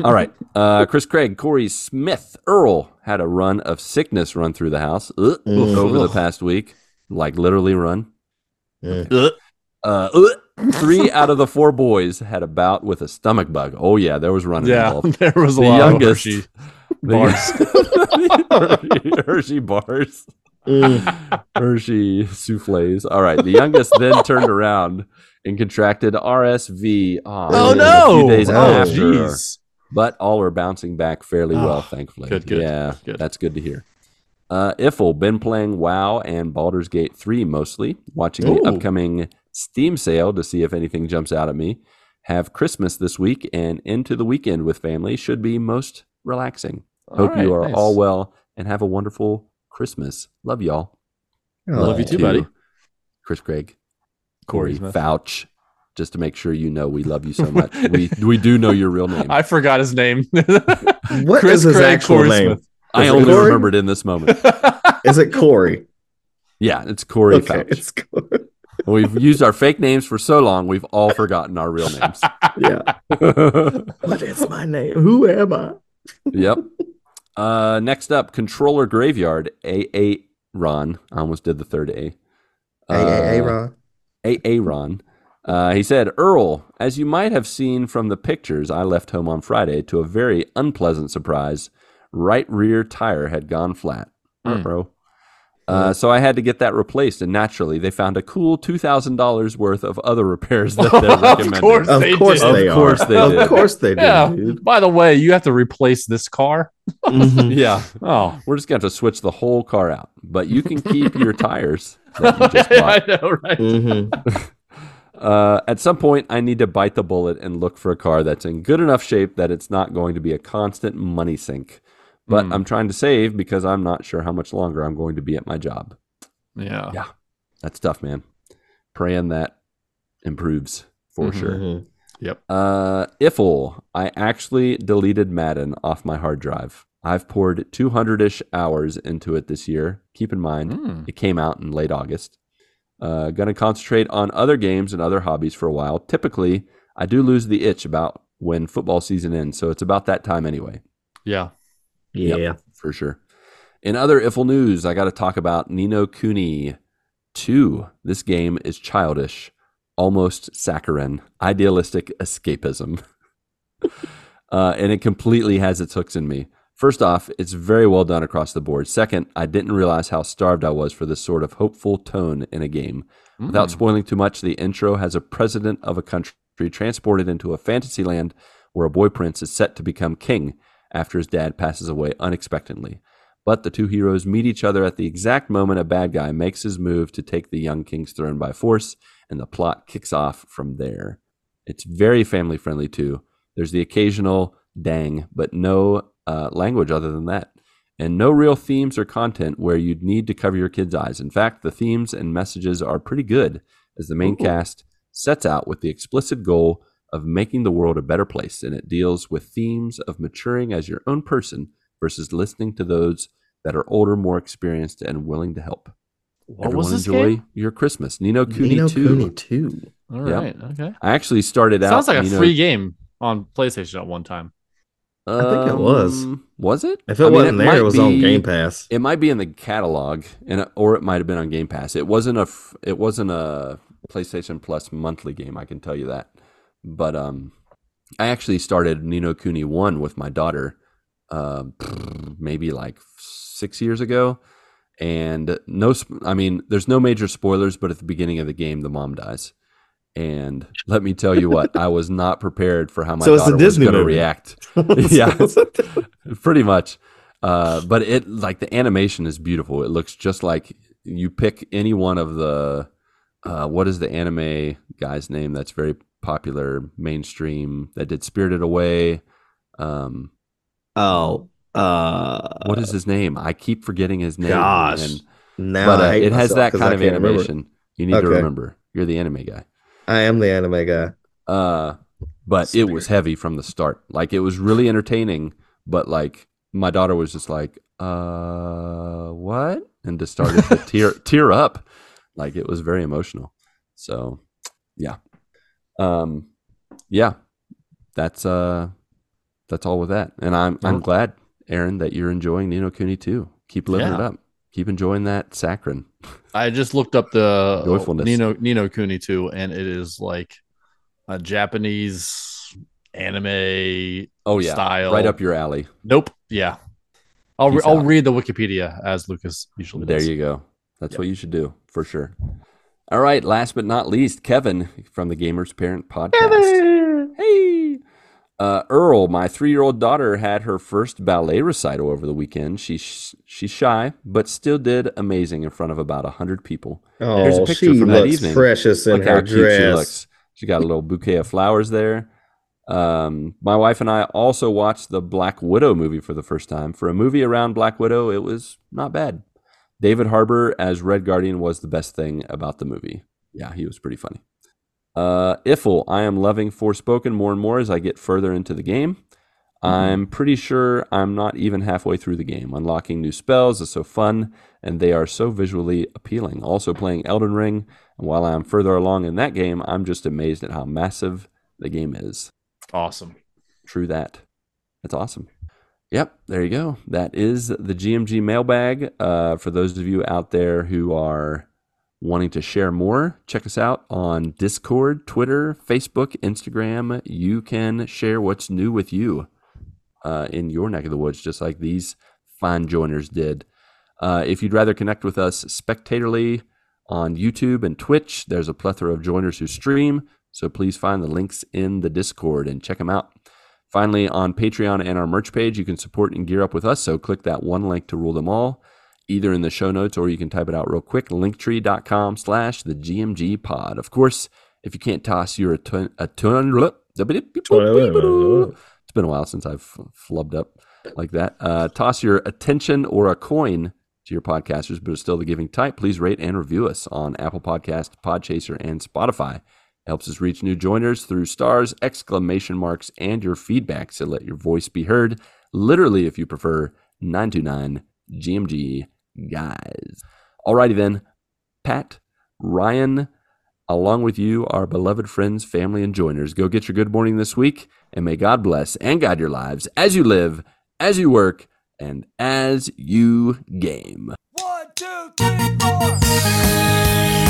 All right. Uh, Chris Craig, Corey Smith, Earl had a run of sickness run through the house uh, Mm. over the past week. Like literally run. Mm. Uh, uh, three out of the four boys had a bout with a stomach bug. Oh, yeah, there was running Yeah, involved. there was a The lot youngest. of Hershey the- Hershey bars. Mm. Hershey souffles. All right. The youngest then turned around and contracted RSV. Oh A no! few days Oh, after, jeez. But all are bouncing back fairly well, Oh, thankfully. good, good, Yeah, good. that's good to hear. Uh, Iffle been playing WoW and Baldur's Gate 3 mostly, watching the upcoming Steam sale to see if anything jumps out at me. Have Christmas this week and into the weekend with family should be most relaxing. Hope All you are nice. all well and have a wonderful Christmas. Love y'all. Love you too, buddy. Chris Craig, Corey. Fouch. Just to make sure you know we love you so much. we we do know your real name. I, I forgot his name. What Chris is his Craig actual Corey name? Smith. Is it only Corey? remembered in this moment. Is it Corey? Yeah, it's Corey okay, Fouch. it's Corey. We've used our fake names for so long, we've all forgotten our real names. Yeah. What is my name? Who am I? yep. Uh, next up, Controller Graveyard, AA Ron. I almost did the third A. Hey, Uh, Ron. AA Ron. Uh, he said, Earl, as you might have seen from the pictures, I left home on Friday to a very unpleasant surprise. Right rear tire had gone flat. Hmm. Bro. Uh, so I had to get that replaced, and naturally, they found a cool two thousand dollars worth of other repairs that they Of recommended. course. Of they course did. they Of course are. they of course they did, Yeah. dude. By the way, you have to replace this car. Mhm. yeah, Oh, we're just going to switch the whole car out, but you can keep your tires that you just I bought. know, right? Mhm. Uh, at some point, I need to bite the bullet and look for a car that's in good enough shape that it's not going to be a constant money sink. But Hmm. I'm trying to save because I'm not sure how much longer I'm going to be at my job. Yeah. Yeah. That's tough, man. Praying that improves for Mhm. sure. Mhm. Yep. Uh, Iffle, I actually deleted Madden off my hard drive. I've poured 200 ish hours into it this year. Keep in mind, Mm. it came out in late August. Uh, gonna concentrate on other games and other hobbies for a while. Typically, I do lose the itch about when football season ends, so it's about that time anyway, Yeah. Yeah. Yep. for sure. In other Iffle news, I got to talk about Ni no Kuni 2. This game is childish, almost saccharine, idealistic escapism. uh, and it completely has its hooks in me. First off, it's very well done across the board. Second, I didn't realize how starved I was for this sort of hopeful tone in a game. Without Mm. spoiling too much, the intro has a president of a country transported into a fantasy land where a boy prince is set to become king after his dad passes away unexpectedly. But the two heroes meet each other at the exact moment a bad guy makes his move to take the young king's throne by force, and the plot kicks off from there. It's very family friendly too. There's the occasional dang, but no uh, language other than that. And no real themes or content where you'd need to cover your kids' eyes. In fact, the themes and messages are pretty good, as the main Ooh. cast sets out with the explicit goal of making the world a better place, and it deals with themes of maturing as your own person versus listening to those that are older, more experienced, and willing to help. What Everyone enjoy game? your Christmas. Ni no Kuni Nino 2. Cooney 2. All right. Yep. Okay. I actually started out. Sounds like a Nino- free game on PlayStation at one time. Think it was. Um, Was it? If it I mean, wasn't there, it was on Game Pass. It might be in the catalog, and or it might have been on Game Pass. It wasn't a f- it wasn't a PlayStation Plus monthly game. I can tell you that. But um, I actually started Ni no Kuni one with my daughter uh, maybe like six years ago. And no, I mean, there's no major spoilers, but at the beginning of the game, the mom dies. And let me tell you what, I was not prepared for how my So daughter was going to react. yeah, pretty much. Uh, but it like the animation is beautiful. It looks just like you pick any one of the uh, what is the anime guy's name that's very popular mainstream that did Spirited Away. Um, oh, uh, what is his name? I keep forgetting his name. Gosh, and- now but uh, it has that kind of can't remember. animation. You need to remember. You're the anime guy. I am the anime guy. Uh, but it was heavy from the start. Like it was really entertaining, but like my daughter was just like, "Uh, what?" and just started to tear tear up. Like it was very emotional. So, yeah, um, yeah, that's uh, that's all with that. And I'm I'm glad, Aaron, that you're enjoying Ni no Kuni too. Keep living it up. Keep enjoying that saccharin. I just looked up the Joyfulness. Nino Ni no Kuni too, and it is like a Japanese anime Oh yeah, style. right up your alley. Nope. Yeah. I'll re- I'll read the Wikipedia as Lucas usually There does. you go. That's Yep. what you should do for sure. All right. Last but not least, Kevin from the Gamers Parent Podcast. Hey. Uh, Earl, my three-year-old daughter had her first ballet recital over the weekend. She's she's shy, but still did amazing in front of about hundred people. Oh, Here's a picture she from that looks evening. precious in Look how her dress. she looks. She got a little bouquet of flowers there. Um, my wife and I also watched the Black Widow movie for the first time. For a movie around Black Widow, it was not bad. David Harbour as Red Guardian was the best thing about the movie. Yeah, he was pretty funny. Uh, Iffle, I am loving Forspoken more and more as I get further into the game. I'm pretty sure I'm not even halfway through the game. Unlocking new spells is so fun, and they are so visually appealing. Also, playing Elden Ring, and while I'm further along in that game, I'm just amazed at how massive the game is. Awesome. True that. That's awesome. Yep, there you go. That is the GMG mailbag. Uh, for those of you out there who are wanting to share more, check us out on Discord, Twitter, Facebook, Instagram. You can share what's new with you uh, in your neck of the woods, just like these fine joiners did. Uh, if you'd rather connect with us spectatorly on YouTube and Twitch, there's a plethora of joiners who stream. So please find the links in the Discord and check them out. Finally, on Patreon and our merch page, you can support and gear up with us. So click that one link to rule them all, either in the show notes or you can type it out real quick. Linktree.com slash the GMG pod. Of course, if you can't toss your a ton, a ton, it's been a while since I've flubbed up like that. Uh, toss your attention or a coin to your podcasters, but it's still the giving type. Please rate and review us on Apple Podcast, Podchaser, and Spotify. Helps us reach new joiners through stars, exclamation marks, and your feedback. So let your voice be heard. Literally, if you prefer, 929 GMG guys. Alrighty then, Pat, Ryan, along with you, our beloved friends, family, and joiners, go get your good morning this week, and may God bless and guide your lives as you live, as you work, and as you game. One, two, three, four.